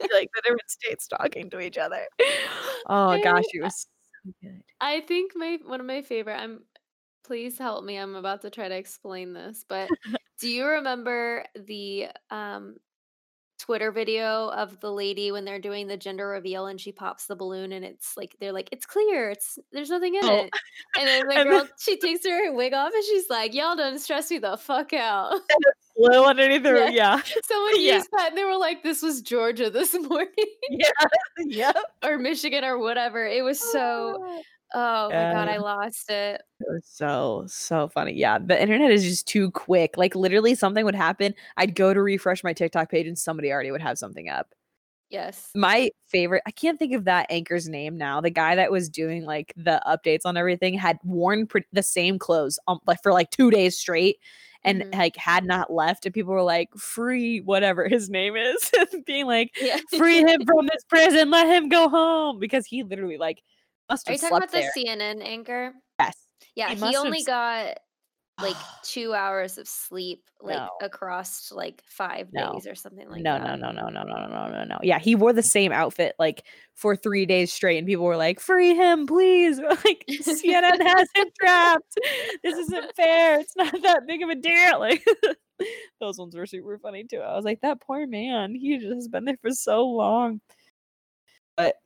like the different states talking to each other. Oh gosh, it was so good. I think my one of my favorite. I'm please help me. I'm about to try to explain this, but do you remember the um Twitter video of the lady when they're doing the gender reveal and she pops the balloon and it's like they're like it's clear it's there's nothing in Oh, it and then the and girl then she takes her wig off and she's like y'all don't stress me the fuck out flew underneath her. yeah Yeah. someone Yeah. used that and they were like this was Georgia this morning Yeah. Yep. or Michigan or whatever it was so oh my god I lost it It was so, so funny. Yeah, the internet is just too quick. Like literally something would happen. I'd go to refresh my TikTok page and somebody already would have something up. yes My favorite, I can't think of that anchor's name now. The guy that was doing like the updates on everything had worn pre- the same clothes um, like for like 2 days straight and Mhm. like had not left and people were like free whatever his name is being like yeah free him from this prison, let him go home because he literally like must are you talking about slept the. CNN anchor Yes. Yeah, He he, have only got like two hours of sleep, like No. across like five No. days or something like no, that. no, no, no, no, no, no, no, no. no. Yeah, he wore the same outfit like for three days straight, and people were like, "Free him, please!" We're like CNN has him trapped. This isn't fair. It's not that big of a deal. Like those ones were super funny too. I was like, that poor man. He just has been there for so long. But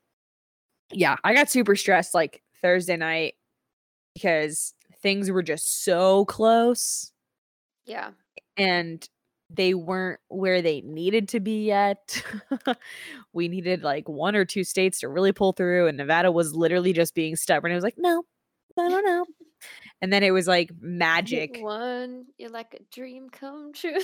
yeah, I got super stressed like Thursday night because things were just so close Yeah, and they weren't where they needed to be yet. we needed like one or two states to really pull through, and Nevada was literally just being stubborn. It was like, no, I don't know. And then it was like magic. one, you're like a dream come true.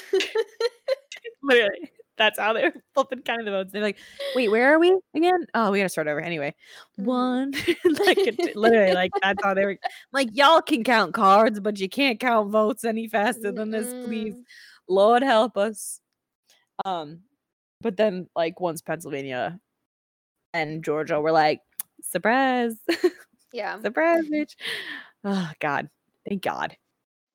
Literally, that's how they're flipping kind of the votes. They're like, wait, where are we again? Oh, we gotta start over anyway. Mhm. One, like literally, like that's how they were. Like y'all can count cards, but you can't count votes any faster than this, please. Lord help us. Um, but then like once Pennsylvania and Georgia were like, surprise, Yeah, surprise, bitch. Oh God, thank God.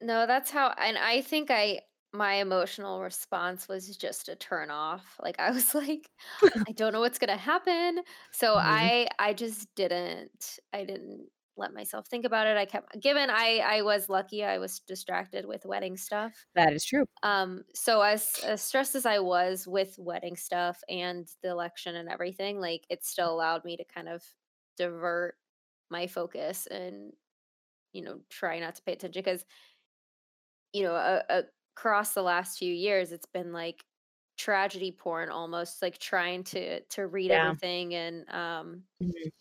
no, that's how, and I think I my emotional response was just a turn off. Like I was like, I don't know what's gonna happen. So Mhm. I I just didn't I didn't let myself think about it. I kept given I I was lucky I was distracted with wedding stuff. That is true. Um so as, as stressed as I was with wedding stuff and the election and everything, like it still allowed me to kind of divert my focus and you know try not to pay attention because you know a, uh, across the last few years it's been like tragedy porn almost like trying to to read Yeah. everything and um Mhm.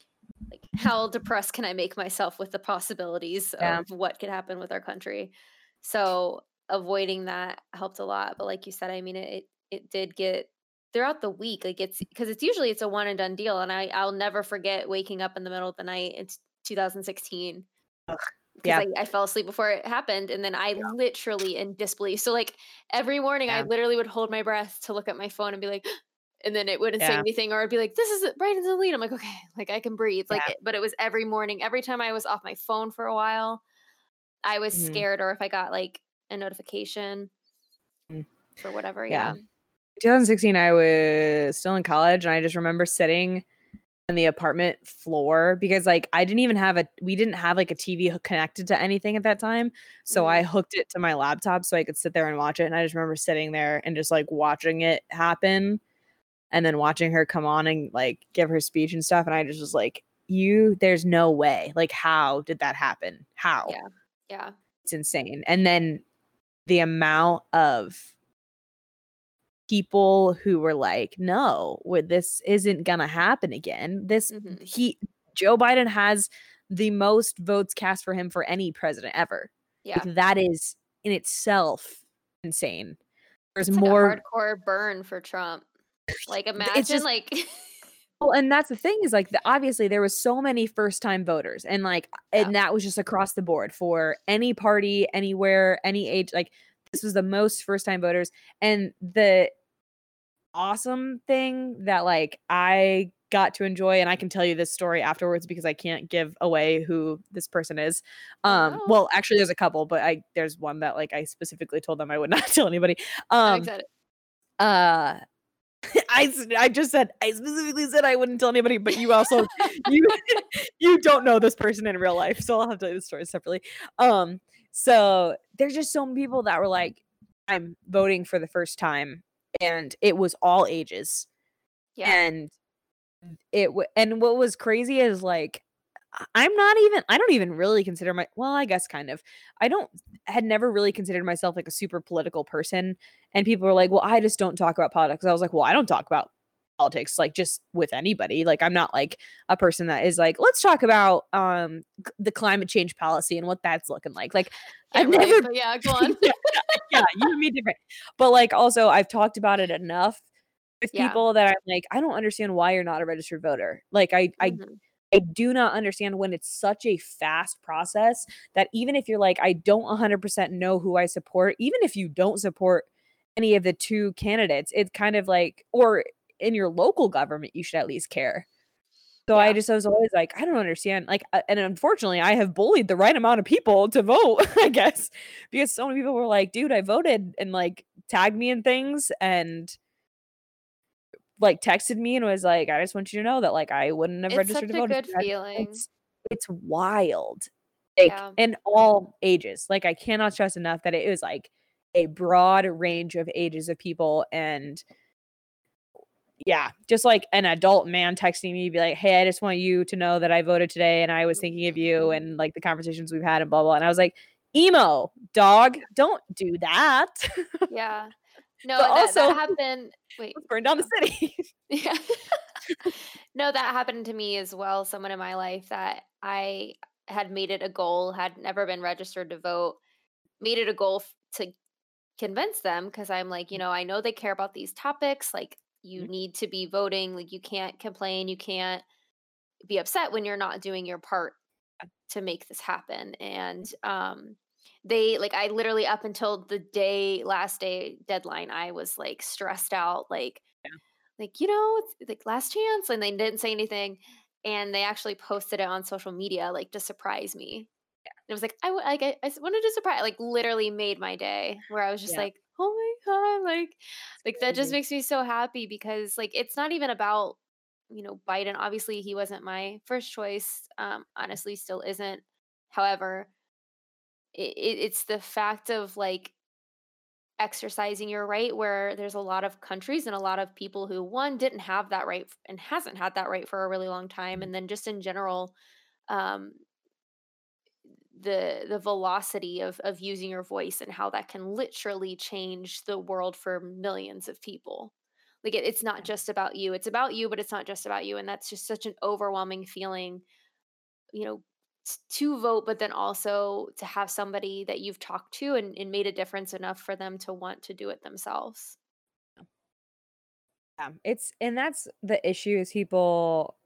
like how depressed can i make myself with the possibilities Yeah. of what could happen with our country so avoiding that helped a lot but like you said i mean it it, it did get throughout the week like it's because it's usually it's a one and done deal and i i'll never forget waking up in the middle of the night it's 2016 Ugh, because yeah. I, I fell asleep before it happened and then i Yeah. literally in disbelief so like every morning i literally would hold my breath to look at my phone and be like and then it wouldn't say anything or i'd be like this is right into the lead i'm like okay like i can breathe like Yeah. it, but it was every morning every time i was off my phone for a while i was Mhm. scared or if i got like a notification Mm. for whatever Yeah. yeah 2016, I was still in college, and I just remember sitting the apartment floor because, like, I didn't even have a, we didn't have like a TV connected to anything at that time. So mm-hmm. I hooked it to my laptop so I could sit there and watch it. And I just remember sitting there and just like watching it happen and then watching her come on and like give her speech and stuff. And I just was like, you, there's no way. Like, how did that happen? How? Yeah. yeah it's insane. And then the amount of people who were like, no, this isn't gonna happen again. This Mhm. he Joe Biden has the most votes cast for him for any president ever. yeah Like that is in itself insane. There's it's like more hardcore burn for trump like imagine it's just like well, and that's the thing is like the, obviously there was so many first time voters and like Yeah. and that was just across the board for any party anywhere any age like this was the most first time voters and the awesome thing that like I got to enjoy and I can tell you this story afterwards because I can't give away who this person is. Oh, Um no. well actually there's a couple but I there's one that like I specifically told them I would not tell anybody. Um uh I I, I just said I specifically said I wouldn't tell anybody, but you also you you don't know this person in real life, so I'll have to tell you the story separately. Um, so there's just so many people that were like, I'm voting for the first time, and it was all ages, yeah, and it w- and what was crazy is like I'm not even I don't even really consider my well, I guess kind of. I don't had never really considered myself like a super political person. And people were like, well, I just don't talk about politics. I was like, well, I don't talk about politics like just with anybody. Like I'm not like a person that is like, let's talk about um the climate change policy and what that's looking like. Like yeah, I've right, never yeah, go on. yeah, yeah, you and me different. But like also I've talked about it enough with yeah. people that I'm like, I don't understand why you're not a registered voter. Like I mm-hmm. I I do not understand when it's such a fast process that even if you're like, I don't 100% know who I support, even if you don't support any of the two candidates, it's kind of like, or in your local government, you should at least care. So yeah. I just I was always like, I don't understand. Like, uh, and unfortunately, I have bullied the right amount of people to vote, I guess, because so many people were like, dude, I voted and like tagged me in things. And like texted me and was like, I just want you to know that like I wouldn't have it's registered to vote. A good feeling. It's, it's wild. Like yeah. in all ages. Like I cannot stress enough that it was like a broad range of ages of people and yeah, just like an adult man texting me, be like, "Hey, I just want you to know that I voted today, and I was thinking of you, and like the conversations we've had, and blah blah." And I was like, "Emo dog, don't do that." Yeah, no, that, also that happened. Wait, burn down the city. yeah. no, that happened to me as well. Someone in my life that I had made it a goal, had never been registered to vote, made it a goal to convince them because I'm like, you mm. know, I know they care about these topics. Like, you mm-hmm. need to be voting. Like, you can't complain. You can't be upset when you're not doing your part to make this happen. And um, they like I literally up until the day last day deadline, I was like stressed out, like yeah. like you know, like last chance, and they didn't say anything, and they actually posted it on social media like to surprise me. Yeah. It was like I like I, I wanted to surprise, like literally made my day, where I was just yeah. like, oh my god, like like that just makes me so happy because like it's not even about you know Biden. Obviously, he wasn't my first choice. Um, honestly, still isn't. However, it, it's the fact of like exercising your right where there's a lot of countries and a lot of people who one didn't have that right and hasn't had that right for a really long time and then just in general um the the velocity of of using your voice and how that can literally change the world for millions of people like it, it's not just about you it's about you but it's not just about you and that's just such an overwhelming feeling you know to vote, but then also to have somebody that you've talked to and, and made a difference enough for them to want to do it themselves. Yeah, it's and that's the issue is people,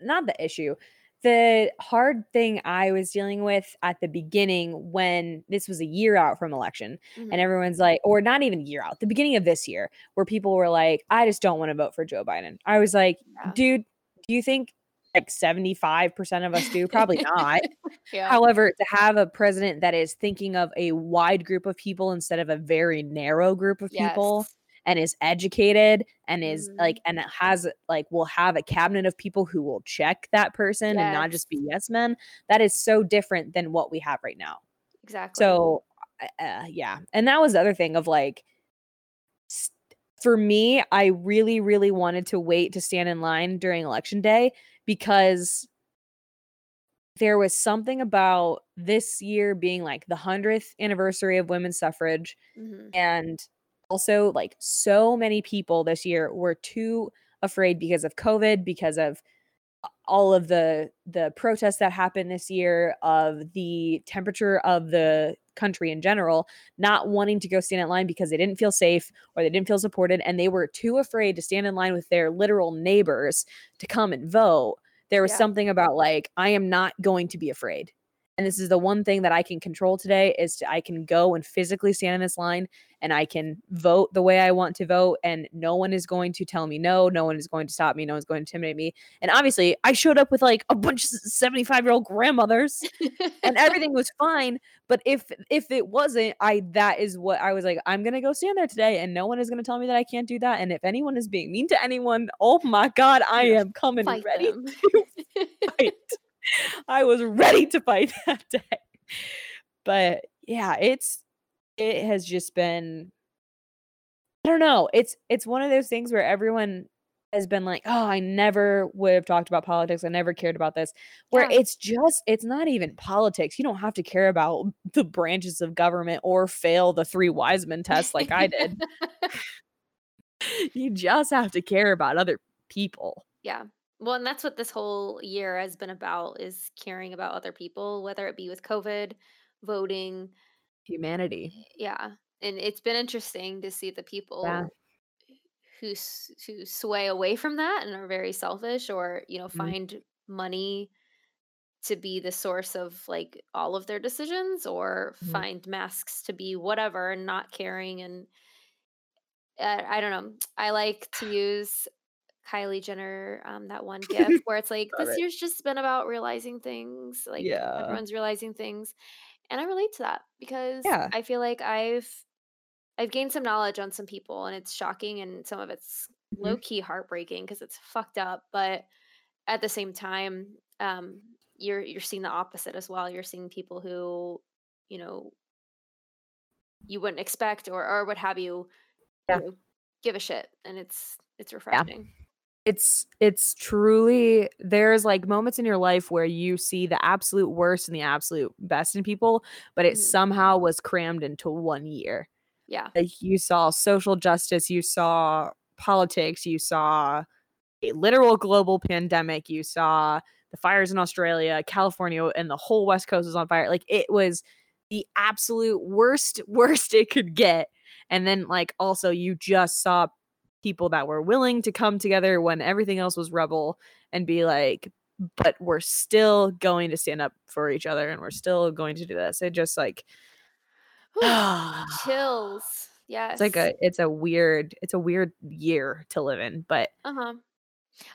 not the issue. The hard thing I was dealing with at the beginning when this was a year out from election, mm-hmm. and everyone's like, or not even a year out, the beginning of this year, where people were like, I just don't want to vote for Joe Biden. I was like, yeah. dude, do you think like 75% of us do probably not yeah. however to have a president that is thinking of a wide group of people instead of a very narrow group of yes. people and is educated and is mm-hmm. like and has like will have a cabinet of people who will check that person yes. and not just be yes men that is so different than what we have right now exactly so uh, yeah and that was the other thing of like st- for me i really really wanted to wait to stand in line during election day because there was something about this year being like the 100th anniversary of women's suffrage mm-hmm. and also like so many people this year were too afraid because of covid because of all of the the protests that happened this year of the temperature of the country in general not wanting to go stand in line because they didn't feel safe or they didn't feel supported and they were too afraid to stand in line with their literal neighbors to come and vote there was yeah. something about like i am not going to be afraid and this is the one thing that I can control today is to, I can go and physically stand in this line and I can vote the way I want to vote and no one is going to tell me no, no one is going to stop me, no one's going to intimidate me. And obviously, I showed up with like a bunch of 75-year-old grandmothers and everything was fine, but if if it wasn't, I that is what I was like I'm going to go stand there today and no one is going to tell me that I can't do that and if anyone is being mean to anyone, oh my god, I am coming Fight ready them. to fight. I was ready to fight that day. But yeah, it's it has just been I don't know. It's it's one of those things where everyone has been like, "Oh, I never would have talked about politics. I never cared about this." Where Yeah. it's just it's not even politics. You don't have to care about the branches of government or fail the three wise men test like I did. you just have to care about other people. Yeah. Well, and that's what this whole year has been about is caring about other people, whether it be with COVID, voting. Humanity. Yeah. And it's been interesting to see the people who who sway away from that and are very selfish or, you know, Mhm. find money to be the source of like all of their decisions or Mhm. find masks to be whatever and not caring and uh, I don't know. I like to use Kylie Jenner, um, that one gift where it's like, this it. year's just been about realizing things. Like Yeah. everyone's realizing things. And I relate to that because Yeah. I feel like I've I've gained some knowledge on some people and it's shocking and some of it's Mhm. low key heartbreaking because it's fucked up. But at the same time, um, you're you're seeing the opposite as well. You're seeing people who, you know, you wouldn't expect or or what have you, Yeah. you know, give a shit. And it's it's refreshing. It's it's truly there's like moments in your life where you see the absolute worst and the absolute best in people but it Mhm. somehow was crammed into one year Yeah. like you saw social justice you saw politics you saw a literal global pandemic you saw the fires in australia california and the whole west coast was on fire like it was the absolute worst worst it could get and then like also you just saw people that were willing to come together when everything else was rubble and be like but we're still going to stand up for each other and we're still going to do this it just like Chills. Yes. it's like a it's a weird it's a weird year to live in but Uh-huh.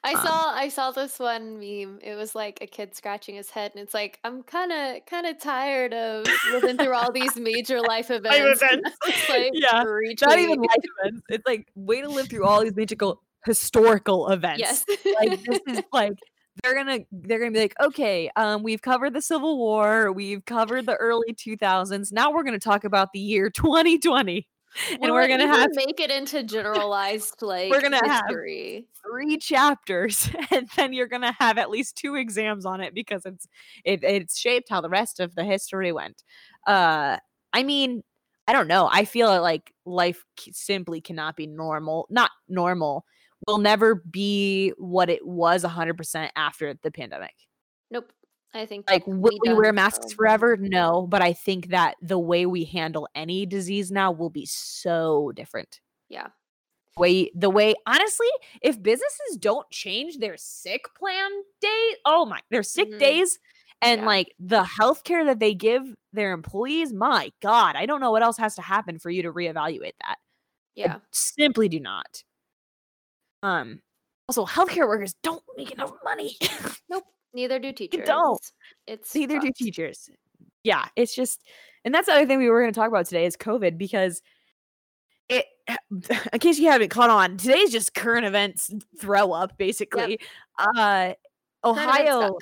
I Um, saw I saw this one meme. It was like a kid scratching his head and it's like I'm kind of kind of tired of living through all these major life events. events. Like Yeah, not even life events it's like way to live through all these magical historical events Yes. like this is like they're gonna they're gonna be like okay um we've covered the civil war we've covered the early 2000s now we're gonna talk about the year 2020 and Will we're gonna have make it into generalized like we're gonna have- history. three chapters and then you're gonna have at least two exams on it because it's it, it's shaped how the rest of the history went uh i mean i don't know i feel like life simply cannot be normal not normal will never be what it was 100% after the pandemic Nope. I think like will we we wear masks so- forever no but i think that the way we handle any disease now will be so different Yeah. way the way honestly if businesses don't change their sick plan day oh my their sick Mhm. days and Yeah. like the health care that they give their employees my god i don't know what else has to happen for you to reevaluate that I Yeah. simply do not um also healthcare workers don't make enough money Nope. Neither do teachers. don't. It's neither do teachers. Yeah it's just and that's the other thing we were going to talk about today is covid because it in case you haven't caught on today's just current events throw up basically. Uh ohio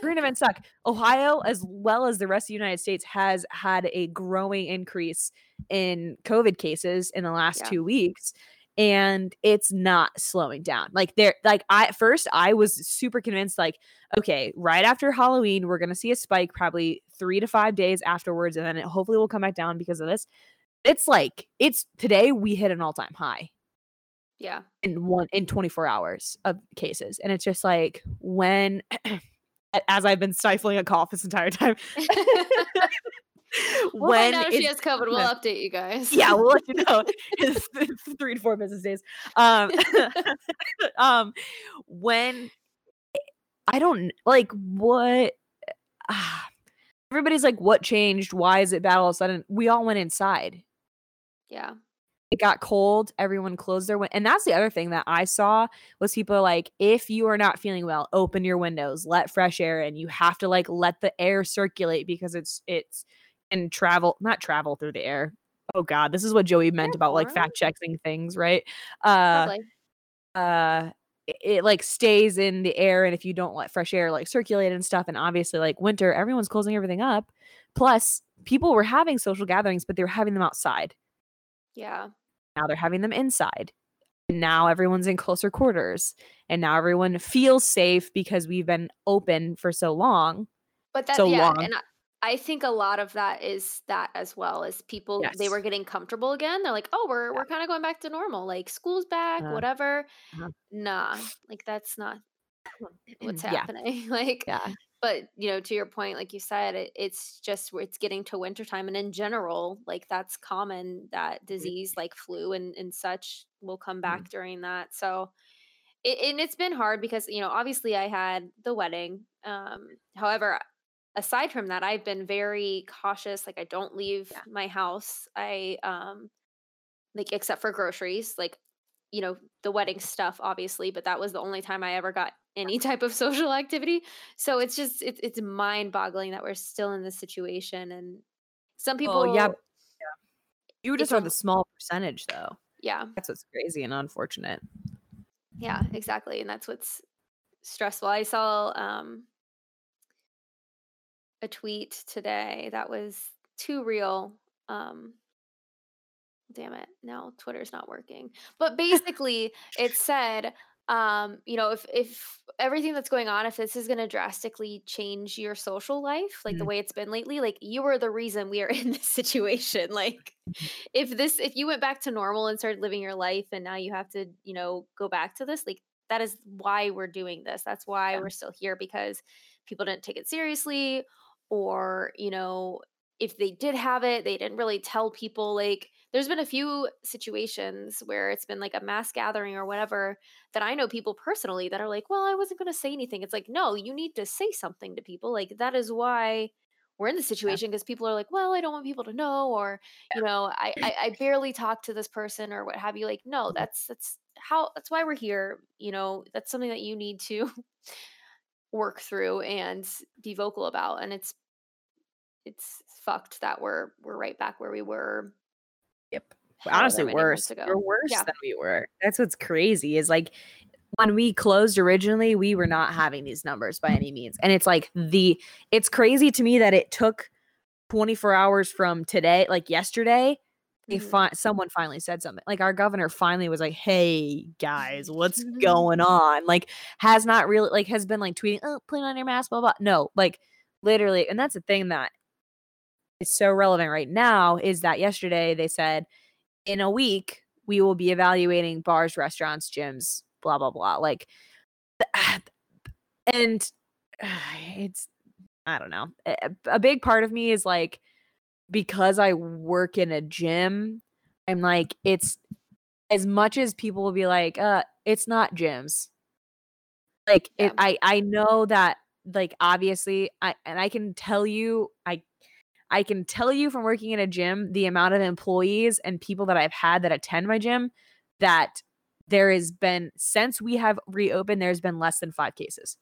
current events suck. Ohio as well as the rest of the united states has had a growing increase in covid cases in the last Yeah. two weeks and it's not slowing down. Like there like i at first i was super convinced like okay right after halloween we're gonna see a spike probably three to five days afterwards and then it hopefully will come back down because of this. It's like it's today we hit an all-time high. Yeah. in one in 24 hours of cases and it's just like when as i've been stifling a cough this entire time We'll when if she has COVID. We'll update you guys. yeah we'll let you know it's three to four business days um um when i don't like what ah, everybody's like, what changed? Why is it bad all of a sudden? We all went inside. Yeah. It got cold. Everyone closed their window. And that's the other thing that I saw was people like, if you are not feeling well, open your windows, let fresh air in. You have to like let the air circulate because it's it's and travel, not travel through the air. Oh God, this is what Joey meant about like fact checking things, right? Uh Probably. uh it, it, like stays in the air and if you don't let fresh air like circulate and stuff and obviously like winter everyone's closing everything up plus people were having social gatherings but they were having them outside yeah now they're having them inside and now everyone's in closer quarters and now everyone feels safe because we've been open for so long but that so yeah long. and I, I think a lot of that is that as well as people yes. they were getting comfortable again. They're like, "Oh, we're yeah. we're kind of going back to normal. Like school's back, uh, whatever." Uh-huh. Nah, like that's not what's happening. like yeah. But you know, to your point, like you said, it, it's just it's getting to wintertime, and in general, like that's common that mm-hmm. disease like flu and and such will come back mm-hmm. during that. So. It, and it's been hard because you know obviously i had the wedding um however aside from that, I've been very cautious. Like I don't leave yeah. my house. I um like except for groceries, like you know, the wedding stuff obviously, but that was the only time I ever got any type of social activity. So it's just it's it's mind-boggling that we're still in this situation and some people oh, yeah. yeah. You just are the small percentage though. Yeah. That's what's crazy and unfortunate. Yeah, exactly. And that's what's stressful. I saw um a tweet today that was too real. Um, damn it, now Twitter's not working. But basically, it said, um, you know, if if everything that's going on, if this is going to drastically change your social life, like mm-hmm. the way it's been lately, like you are the reason we are in this situation. Like, mm-hmm. if this, if you went back to normal and started living your life, and now you have to, you know, go back to this, like that is why we're doing this. That's why yeah. we're still here because people didn't take it seriously or you know if they did have it they didn't really tell people like there's been a few situations where it's been like a mass gathering or whatever that i know people personally that are like well i wasn't going to say anything. It's like no you need to say something to people. Like that is why we're in the situation because people are like well i don't want people to know or you know I, I i barely talk to this person or what have you. Like no that's that's how that's why we're here you know that's something that you need to work through and be vocal about and it's it's fucked that we're we're right back where we were yep. Honestly worse. we're worse yeah. than we were. That's what's crazy is like when we closed originally we were not having these numbers by any means and it's like the it's crazy to me that it took 24 hours from today like yesterday they mm-hmm. fi- someone finally said something like our governor finally was like hey guys what's going on? Like has not really like has been like tweeting oh put on your mask blah blah. No like literally and that's the thing that is so relevant right now is that yesterday they said in a week we will be evaluating bars restaurants gyms blah blah blah. Like and it's i don't know a big part of me is like because I work in a gym, I'm like, it's as much as people will be like, uh, it's not gyms. Like yeah. it, I I know that like obviously I and I can tell you I I can tell you from working in a gym the amount of employees and people that I've had that attend my gym that there has been since we have reopened there's been less than 5 cases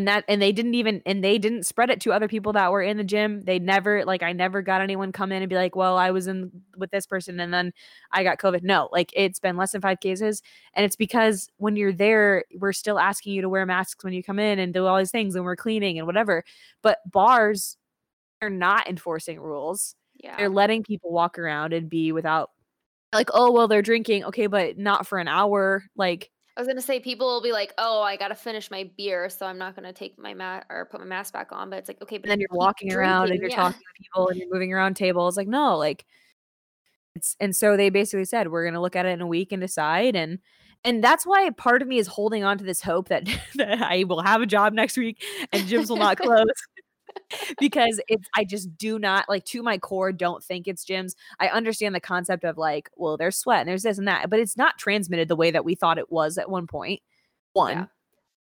and that and they didn't even and they didn't spread it to other people that were in the gym. They never like i never got anyone come in and be like well i was in with this person and then i got covid. No like it's been less than five cases and it's because when you're there we're still asking you to wear masks when you come in and do all these things and we're cleaning and whatever but bars are not enforcing rules. Yeah. They're letting people walk around and be without like oh well they're drinking. Okay but not for an hour like I was gonna say people will be like, "Oh, I gotta finish my beer, so I'm not gonna take my mat or put my mask back on." But it's like, okay, but and then you're walking around and you're yeah. talking to people and you're moving around tables. Like, no, like it's and so they basically said we're gonna look at it in a week and decide and and that's why part of me is holding on to this hope that that I will have a job next week and gyms will not close because it's I just do not like to my core don't think it's gyms. I understand the concept of like, well, there's sweat and there's this and that, but it's not transmitted the way that we thought it was at one point. One. Yeah.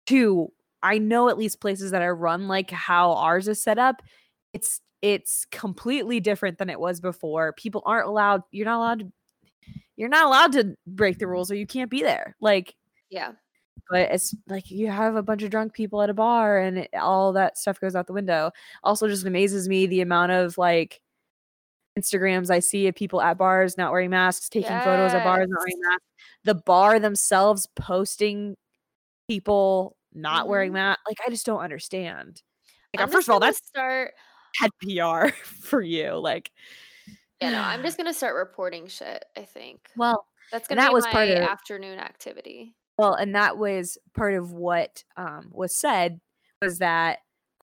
Two, I know at least places that are run like how ours is set up, it's it's completely different than it was before. People aren't allowed, you're not allowed to you're not allowed to break the rules or you can't be there. Like Yeah. But it's like you have a bunch of drunk people at a bar and it, all that stuff goes out the window. Also just amazes me the amount of like Instagrams I see of people at bars not wearing masks, taking photos at bars not wearing masks. The bar themselves posting people not wearing Mhm. masks. Like I just don't understand. Like uh, I'm first of all, that's start bad PR for you. Like Yeah, no, I'm just gonna start reporting shit, I think. well, That's gonna that be was my part of afternoon activity. Well, and that was part of what um, was said was that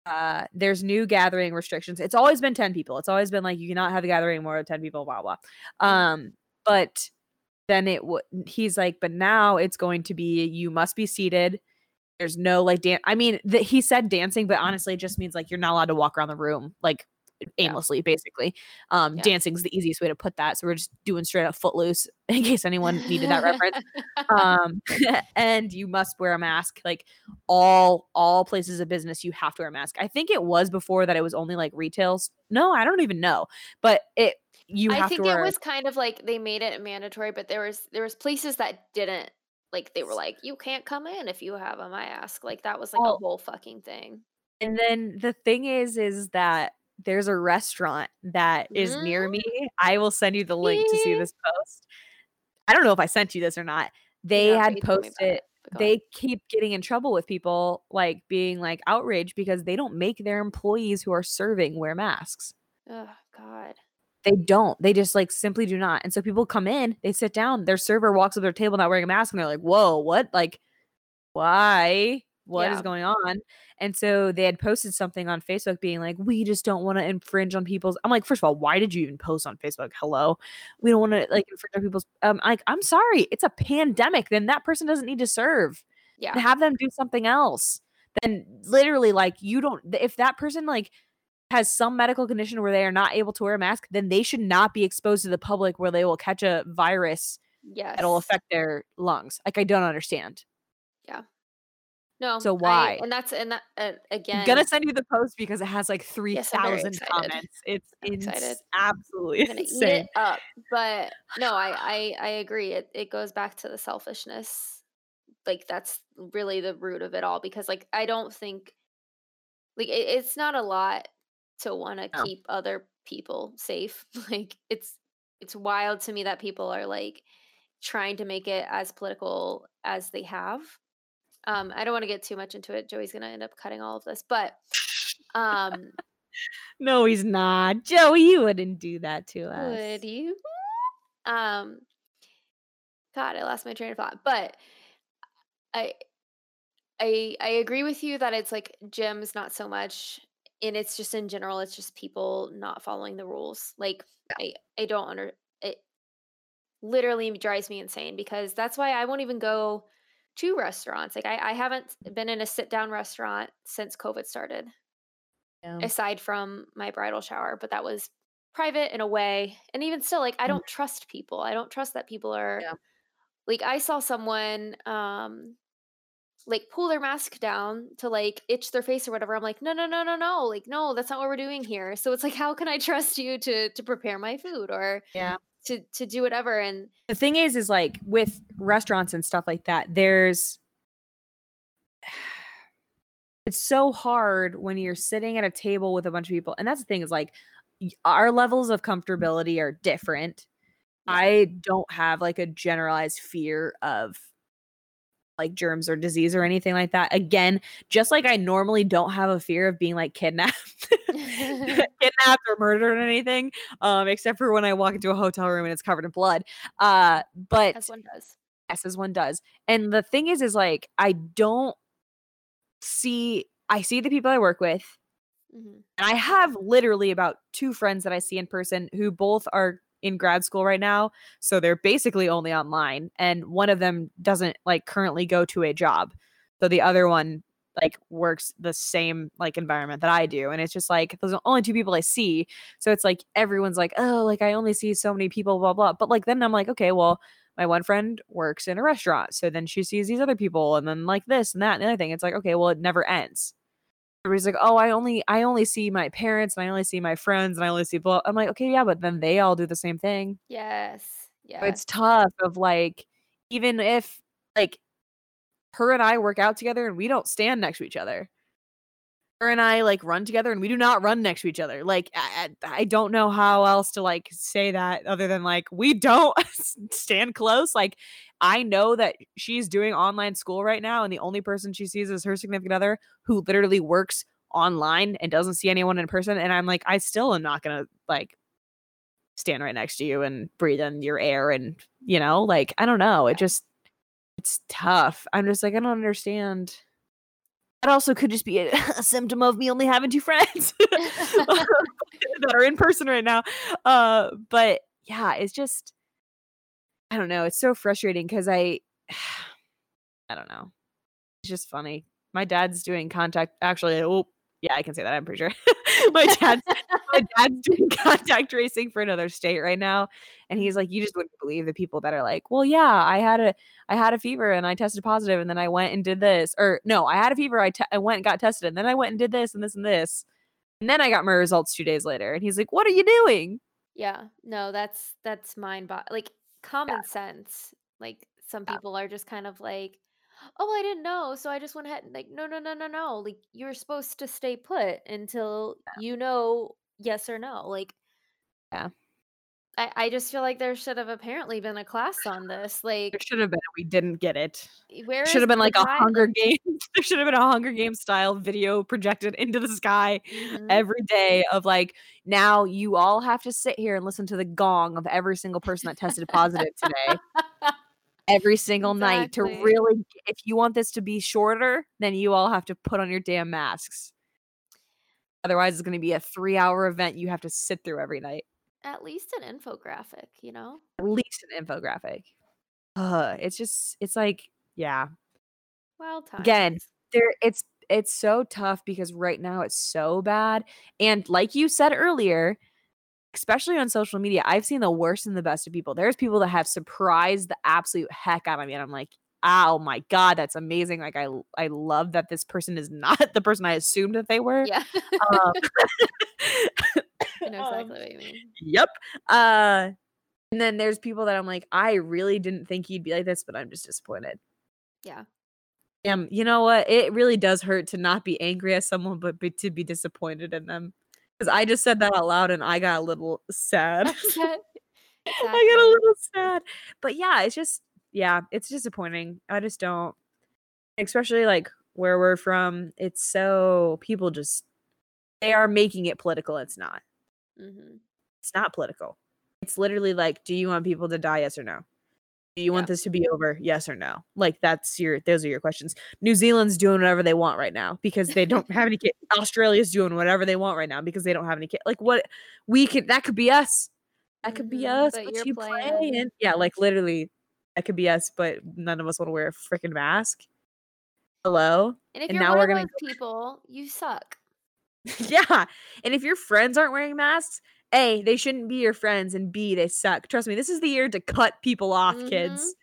uh, there's new gathering restrictions. It's always been 10 people. It's always been like you cannot have a gathering more than 10 people, blah, blah. Um, but then it he's like, but now it's going to be you must be seated. There's no like dance. I mean, he said dancing, but honestly, it just means like you're not allowed to walk around the room like aimlessly, basically. Um, Yeah. dancing's the easiest way to put that. So we're just doing straight up footloose in case anyone needed that reference um and you must wear a mask like all all places of business you have to wear a mask i think it was before that it was only like retails no i don't even know but it you I have think to wear it was kind of like they made it mandatory, but there was there was places that didn't like they were like, you can't come in if you have a mask. Like that was like Well a whole fucking thing. and then the thing is is that there's a restaurant that is near Mm. me i will send you the link to see this post i don't know if i sent you this or not they but had you told me posted it. But go on. they keep getting in trouble with people like being like outraged because they don't make their employees who are serving wear masks Oh God. They don't. They just like simply do not. And so people come in, they sit down, their server walks up their table not wearing a mask, and they're like, whoa, what? Like, why? What is Yeah. going on? And so they had posted something on Facebook being like, we just don't want to infringe on people's. I'm like, first of all, why did you even post on Facebook? Hello. We don't want to like infringe on people's um like, I'm sorry, it's a pandemic. Then that person doesn't need to serve. Yeah. Have them do something else. Then literally, like, you don't if that person like has some medical condition where they are not able to wear a mask, then they should not be exposed to the public where they will catch a virus Yes. that'll affect their lungs. Like I don't understand. No. So I- why? and that's and that uh, again. I'm gonna send you the post because it has like three Yes, thousand comments. It's ins- absolutely eat insane. it up. But no, I I I agree. It it goes back to the selfishness. Like that's really the root of it all. Because like I don't think like it, it's not a lot to want to No. keep other people safe. Like it's it's wild to me that people are like trying to make it as political as they have. Um, I don't want to get too much into it. Joey's gonna end up cutting all of this, but um, No, he's not. Joey, you wouldn't do that to us. Would you? Um, God, I lost my train of thought. But I, I, I agree with you that it's like gyms, not so much, and it's just in general, it's just people not following the rules. Like I, I don't under it. Literally drives me insane because that's why I won't even go to restaurants. Like I, I haven't been in a sit down restaurant since COVID started Yeah. aside from my bridal shower, but that was private in a way. And even still, like I Mhm. don't trust people. I don't trust that people are Yeah. like I saw someone um like pull their mask down to like itch their face or whatever. I'm like, no, no, no, no, no. Like, no, that's not what we're doing here. So it's like, how can I trust you to to prepare my food or Yeah. To to do whatever? And the thing is is like with restaurants and stuff like that there's it's so hard when you're sitting at a table with a bunch of people and that's the thing is like our levels of comfortability are different Yeah. i don't have like a generalized fear of like germs or disease or anything like that again just like i normally don't have a fear of being like kidnapped kidnapped or murdered or anything um except for when i walk into a hotel room and it's covered in blood uh but as one does. Yes, as one does. And the thing is, is like I don't see. I see the people I work with, Mm-hmm. and I have literally about two friends that I see in person who both are in grad school right now. So they're basically only online, and one of them doesn't like currently go to a job. So the other one like works the same like environment that I do. And it's just like those are only two people I see. So it's like everyone's like, oh, like I only see so many people, blah, blah. But like then I'm like, okay, well, my one friend works in a restaurant. So then she sees these other people and then like this and that and the other thing. It's like, okay, well, it never ends. Everybody's like, oh, I only I only see my parents and I only see my friends and I only see blah. I'm like, okay, yeah, but then they all do the same thing. Yes. Yeah. It's tough of like, even if like her and I work out together and we don't stand next to each other. Her and I like run together and we do not run next to each other. Like I, I don't know how else to like say that other than like we don't stand close. Like I know that she's doing online school right now and the only person she sees is her significant other who literally works online and doesn't see anyone in person and I'm like I still am not going to like stand right next to you and breathe in your air and you know like I don't know. It just it's tough. I'm just like, I don't understand. That also could just be a, a symptom of me only having two friends that are in person right now. Uh, but yeah, it's just, I don't know. It's so frustrating because I, I don't know. It's just funny. My dad's doing contact. Actually, oh, yeah, I can say that. I'm pretty sure. my dad's my dad's doing contact tracing for another state right now, and he's like, you just wouldn't believe the people that are like, well, yeah, I had a I had a fever and I tested positive, and then I went and did this, or no, I had a fever, I, te- I went and got tested, and then I went and did this and this and this, and then I got my results two days later, and he's like, what are you doing? Yeah. No, that's that's mind bo- like common sense. Like some Yeah. people are just kind of like, "Oh, I didn't know, so I just went ahead." and Like, no, no, no, no, no. Like you're supposed to stay put until you know yes or no. Like Yeah. I, I just feel like there should have apparently been a class on this. Like there should have been. We didn't get it. where Should have been like a guy? Hunger Games. There should have been a Hunger Games style video projected into the sky mhm. every day of like, now you all have to sit here and listen to the gong of every single person that tested positive today. Every single night to really, if you want this to be shorter, then you all have to put on your damn masks. Otherwise, it's going to be a three hour event you have to sit through every night. At least an infographic, you know? At least an infographic. Ugh, it's just, it's like, yeah. well. Again, there it's it's so tough because right now it's so bad and like you said earlier especially on social media i've seen the worst and the best of people there's people that have surprised the absolute heck out of me and i'm like oh my god that's amazing like i i love that this person is not the person i assumed that they were Yeah. um, I know um, exactly what you mean. yep uh and then there's people that i'm like i really didn't think you'd be like this but i'm just disappointed Yeah. Um, you know what? It really does hurt to not be angry at someone, but be, to be disappointed in them. Because I just said that out loud and I got a little sad. Upset. I got a little sad. But yeah, it's just, yeah, it's disappointing. I just don't, especially like where we're from, it's so, people just, they are making it political. It's not. hmm It's not political. It's literally like, do you want people to die? Yes or no? Do you want Yeah. this to be over? Yes or no? Like that's your those are your questions. New Zealand's doing whatever they want right now because they don't have any kids. Australia's doing whatever they want right now because they don't have any kids. Like what we could that could be us. That could be Mhm, us. but But, you're you playing. playing. Yeah, like literally that could be us, but none of us want to wear a freaking mask. Hello? And if And you're now one we're of gonna those people, you suck. yeah. And if your friends aren't wearing masks, A, they shouldn't be your friends, and B, they suck. Trust me, this is the year to cut people off, Mhm. kids.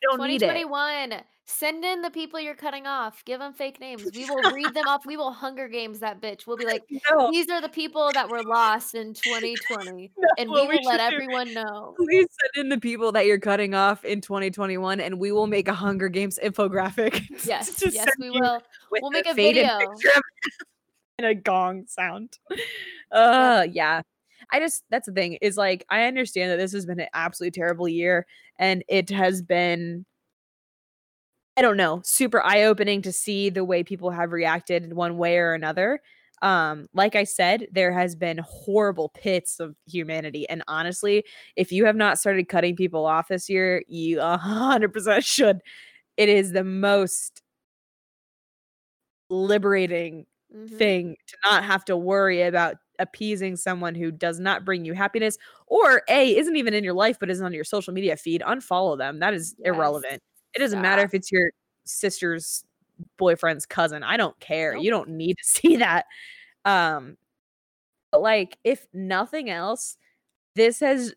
You don't need it. 2021. Send in the people you're cutting off. Give them fake names. We will read them off. We will Hunger Games that bitch. We'll be like, No, these are the people that were lost in 2020. no, And we what we will let do- everyone know. Please send in the people that you're cutting off in 2021, and we will make a Hunger Games infographic. Yes, yes, we will. We'll make a video. and a gong sound. Uh, yeah. I just that's the thing is like I understand that this has been an absolutely terrible year, and it has been. I don't know, super eye opening to see the way people have reacted in one way or another. Um, like I said, there has been horrible pits of humanity. And honestly, if you have not started cutting people off this year, you 100% should. It is the most liberating Mhm. thing to not have to worry about appeasing someone who does not bring you happiness or a isn't even in your life but is on your social media feed unfollow them. That is Yes. irrelevant. It doesn't matter if it's your sister's boyfriend's cousin. I don't care. Nope. you don't need to see that. Um but like if nothing else this has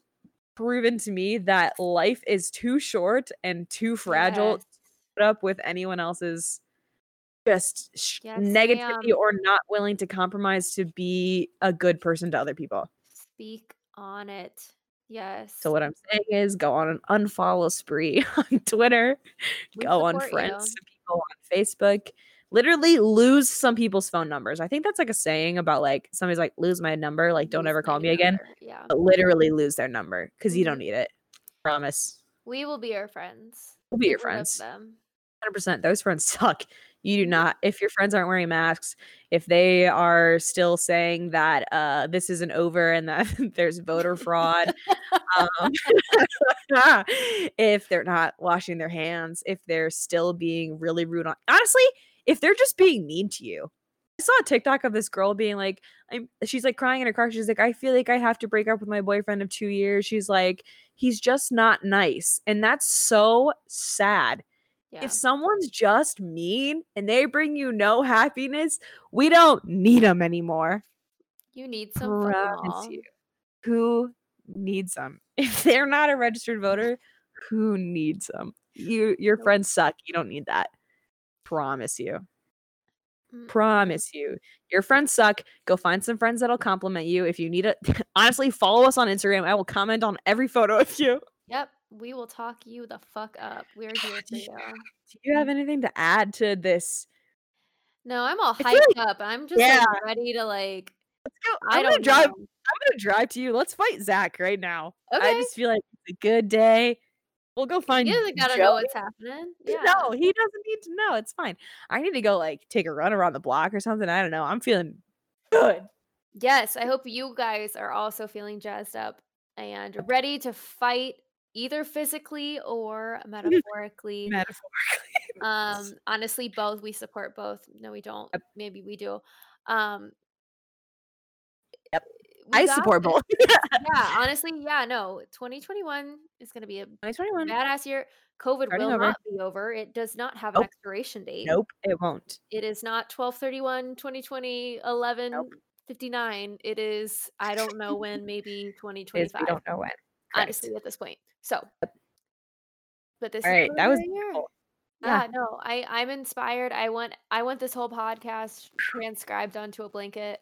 proven to me that life is too short and too fragile to put up with anyone else's just Yes, negativity or not willing to compromise to be a good person to other people. Speak on it. Yes. So what I'm saying is go on an unfollow spree on Twitter, We go on friends to people on Facebook. Literally lose some people's phone numbers. I think that's like a saying about like somebody's like lose my number, like don't Lose ever call me again. Yeah. But literally lose their number because you don't Mhm. need it. Promise. We will be your friends. We'll be your Get rid of friends. them. 100%. Those friends suck. You do not. If your friends aren't wearing masks, if they are still saying that uh, this isn't over and that there's voter fraud, um, if they're not washing their hands, if they're still being really rude on, honestly, if they're just being mean to you. I saw a TikTok of this girl being like, I'm, she's like crying in her car. She's like, I feel like I have to break up with my boyfriend of two years. She's like, he's just not nice. And that's so sad. Yeah. If someone's just mean and they bring you no happiness, we don't need them anymore. You need some fuck 'em Promise you. Who needs them? If they're not a registered voter, who needs them? You your friends suck. You don't need that. Promise you. Mm-mm. Promise you. Your friends suck. Go find some friends that'll compliment you. If you need it, honestly, follow us on Instagram. I will comment on every photo of you. Yep. We will talk you the fuck up. We're oh, here for you. Do you have anything to add to this? No, I'm all I hyped like- up. I'm just Yeah. like ready to like. Let's go. I I'm gonna don't drive. know. I'm gonna drive to you. Let's fight Zach right now. Okay. I just feel like it's a good day. We'll go find. He doesn't gotta Joey. know what's happening. Yeah. No, he doesn't need to know. It's fine. I need to go like take a run around the block or something. I don't know. I'm feeling good. Yes, I hope you guys are also feeling jazzed up and ready to fight either physically or metaphorically. Metaphorically. um, honestly, both. We support both. No, we don't. Yep. Maybe we do. Um, Yep. I support this. both. yeah, honestly, yeah, no. 2021 is going to be a 2021. badass year. COVID Starting will over. not be over. It does not have an expiration date. Nope, it won't. It is not 12 31 2020 11 Nope. 59. It is, I don't know when, maybe Is 2025, we don't know when. Honestly, at this point. So, but this All is that was year. Yeah. Yeah, no, I I'm inspired. I want I want this whole podcast transcribed onto a blanket.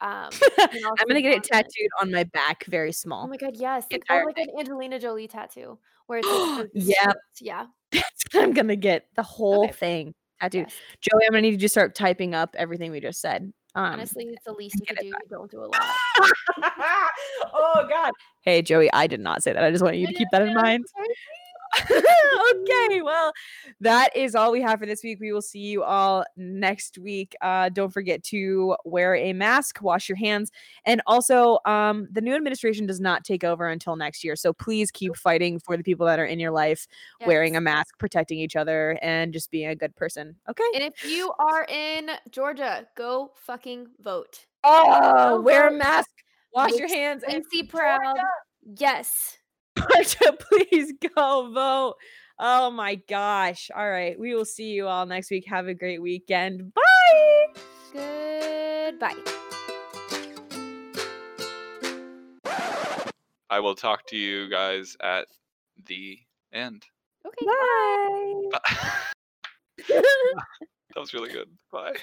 Um, I'm gonna get it tattooed on my back, very small. Oh my god, yes, like, oh, like an Angelina Jolie tattoo, where it's like strips, yeah, That's what I'm gonna get. The whole Okay. thing tattooed. yes. Joey, I'm gonna need you to start typing up everything we just said. Um, Honestly, it's the least you it do. You don't do a lot. oh God. Hey Joey, I did not say that. I just want you to keep that in mind. okay, well, that is all we have for this week. We will see you all next week. Uh, don't forget to wear a mask, wash your hands, and also um, the new administration does not take over until next year. So please keep fighting for the people that are in your life, wearing a mask, protecting each other, and just being a good person. Okay. And if you are in Georgia, go fucking vote. Oh, Go wear a mask, wash Make your hands, and Quincy proud. Yes. Georgia, please go vote. Oh my gosh. All right. We will see you all next week. Have a great weekend. Bye. Goodbye. I will talk to you guys at the end. Okay. Bye. that was really good. Bye.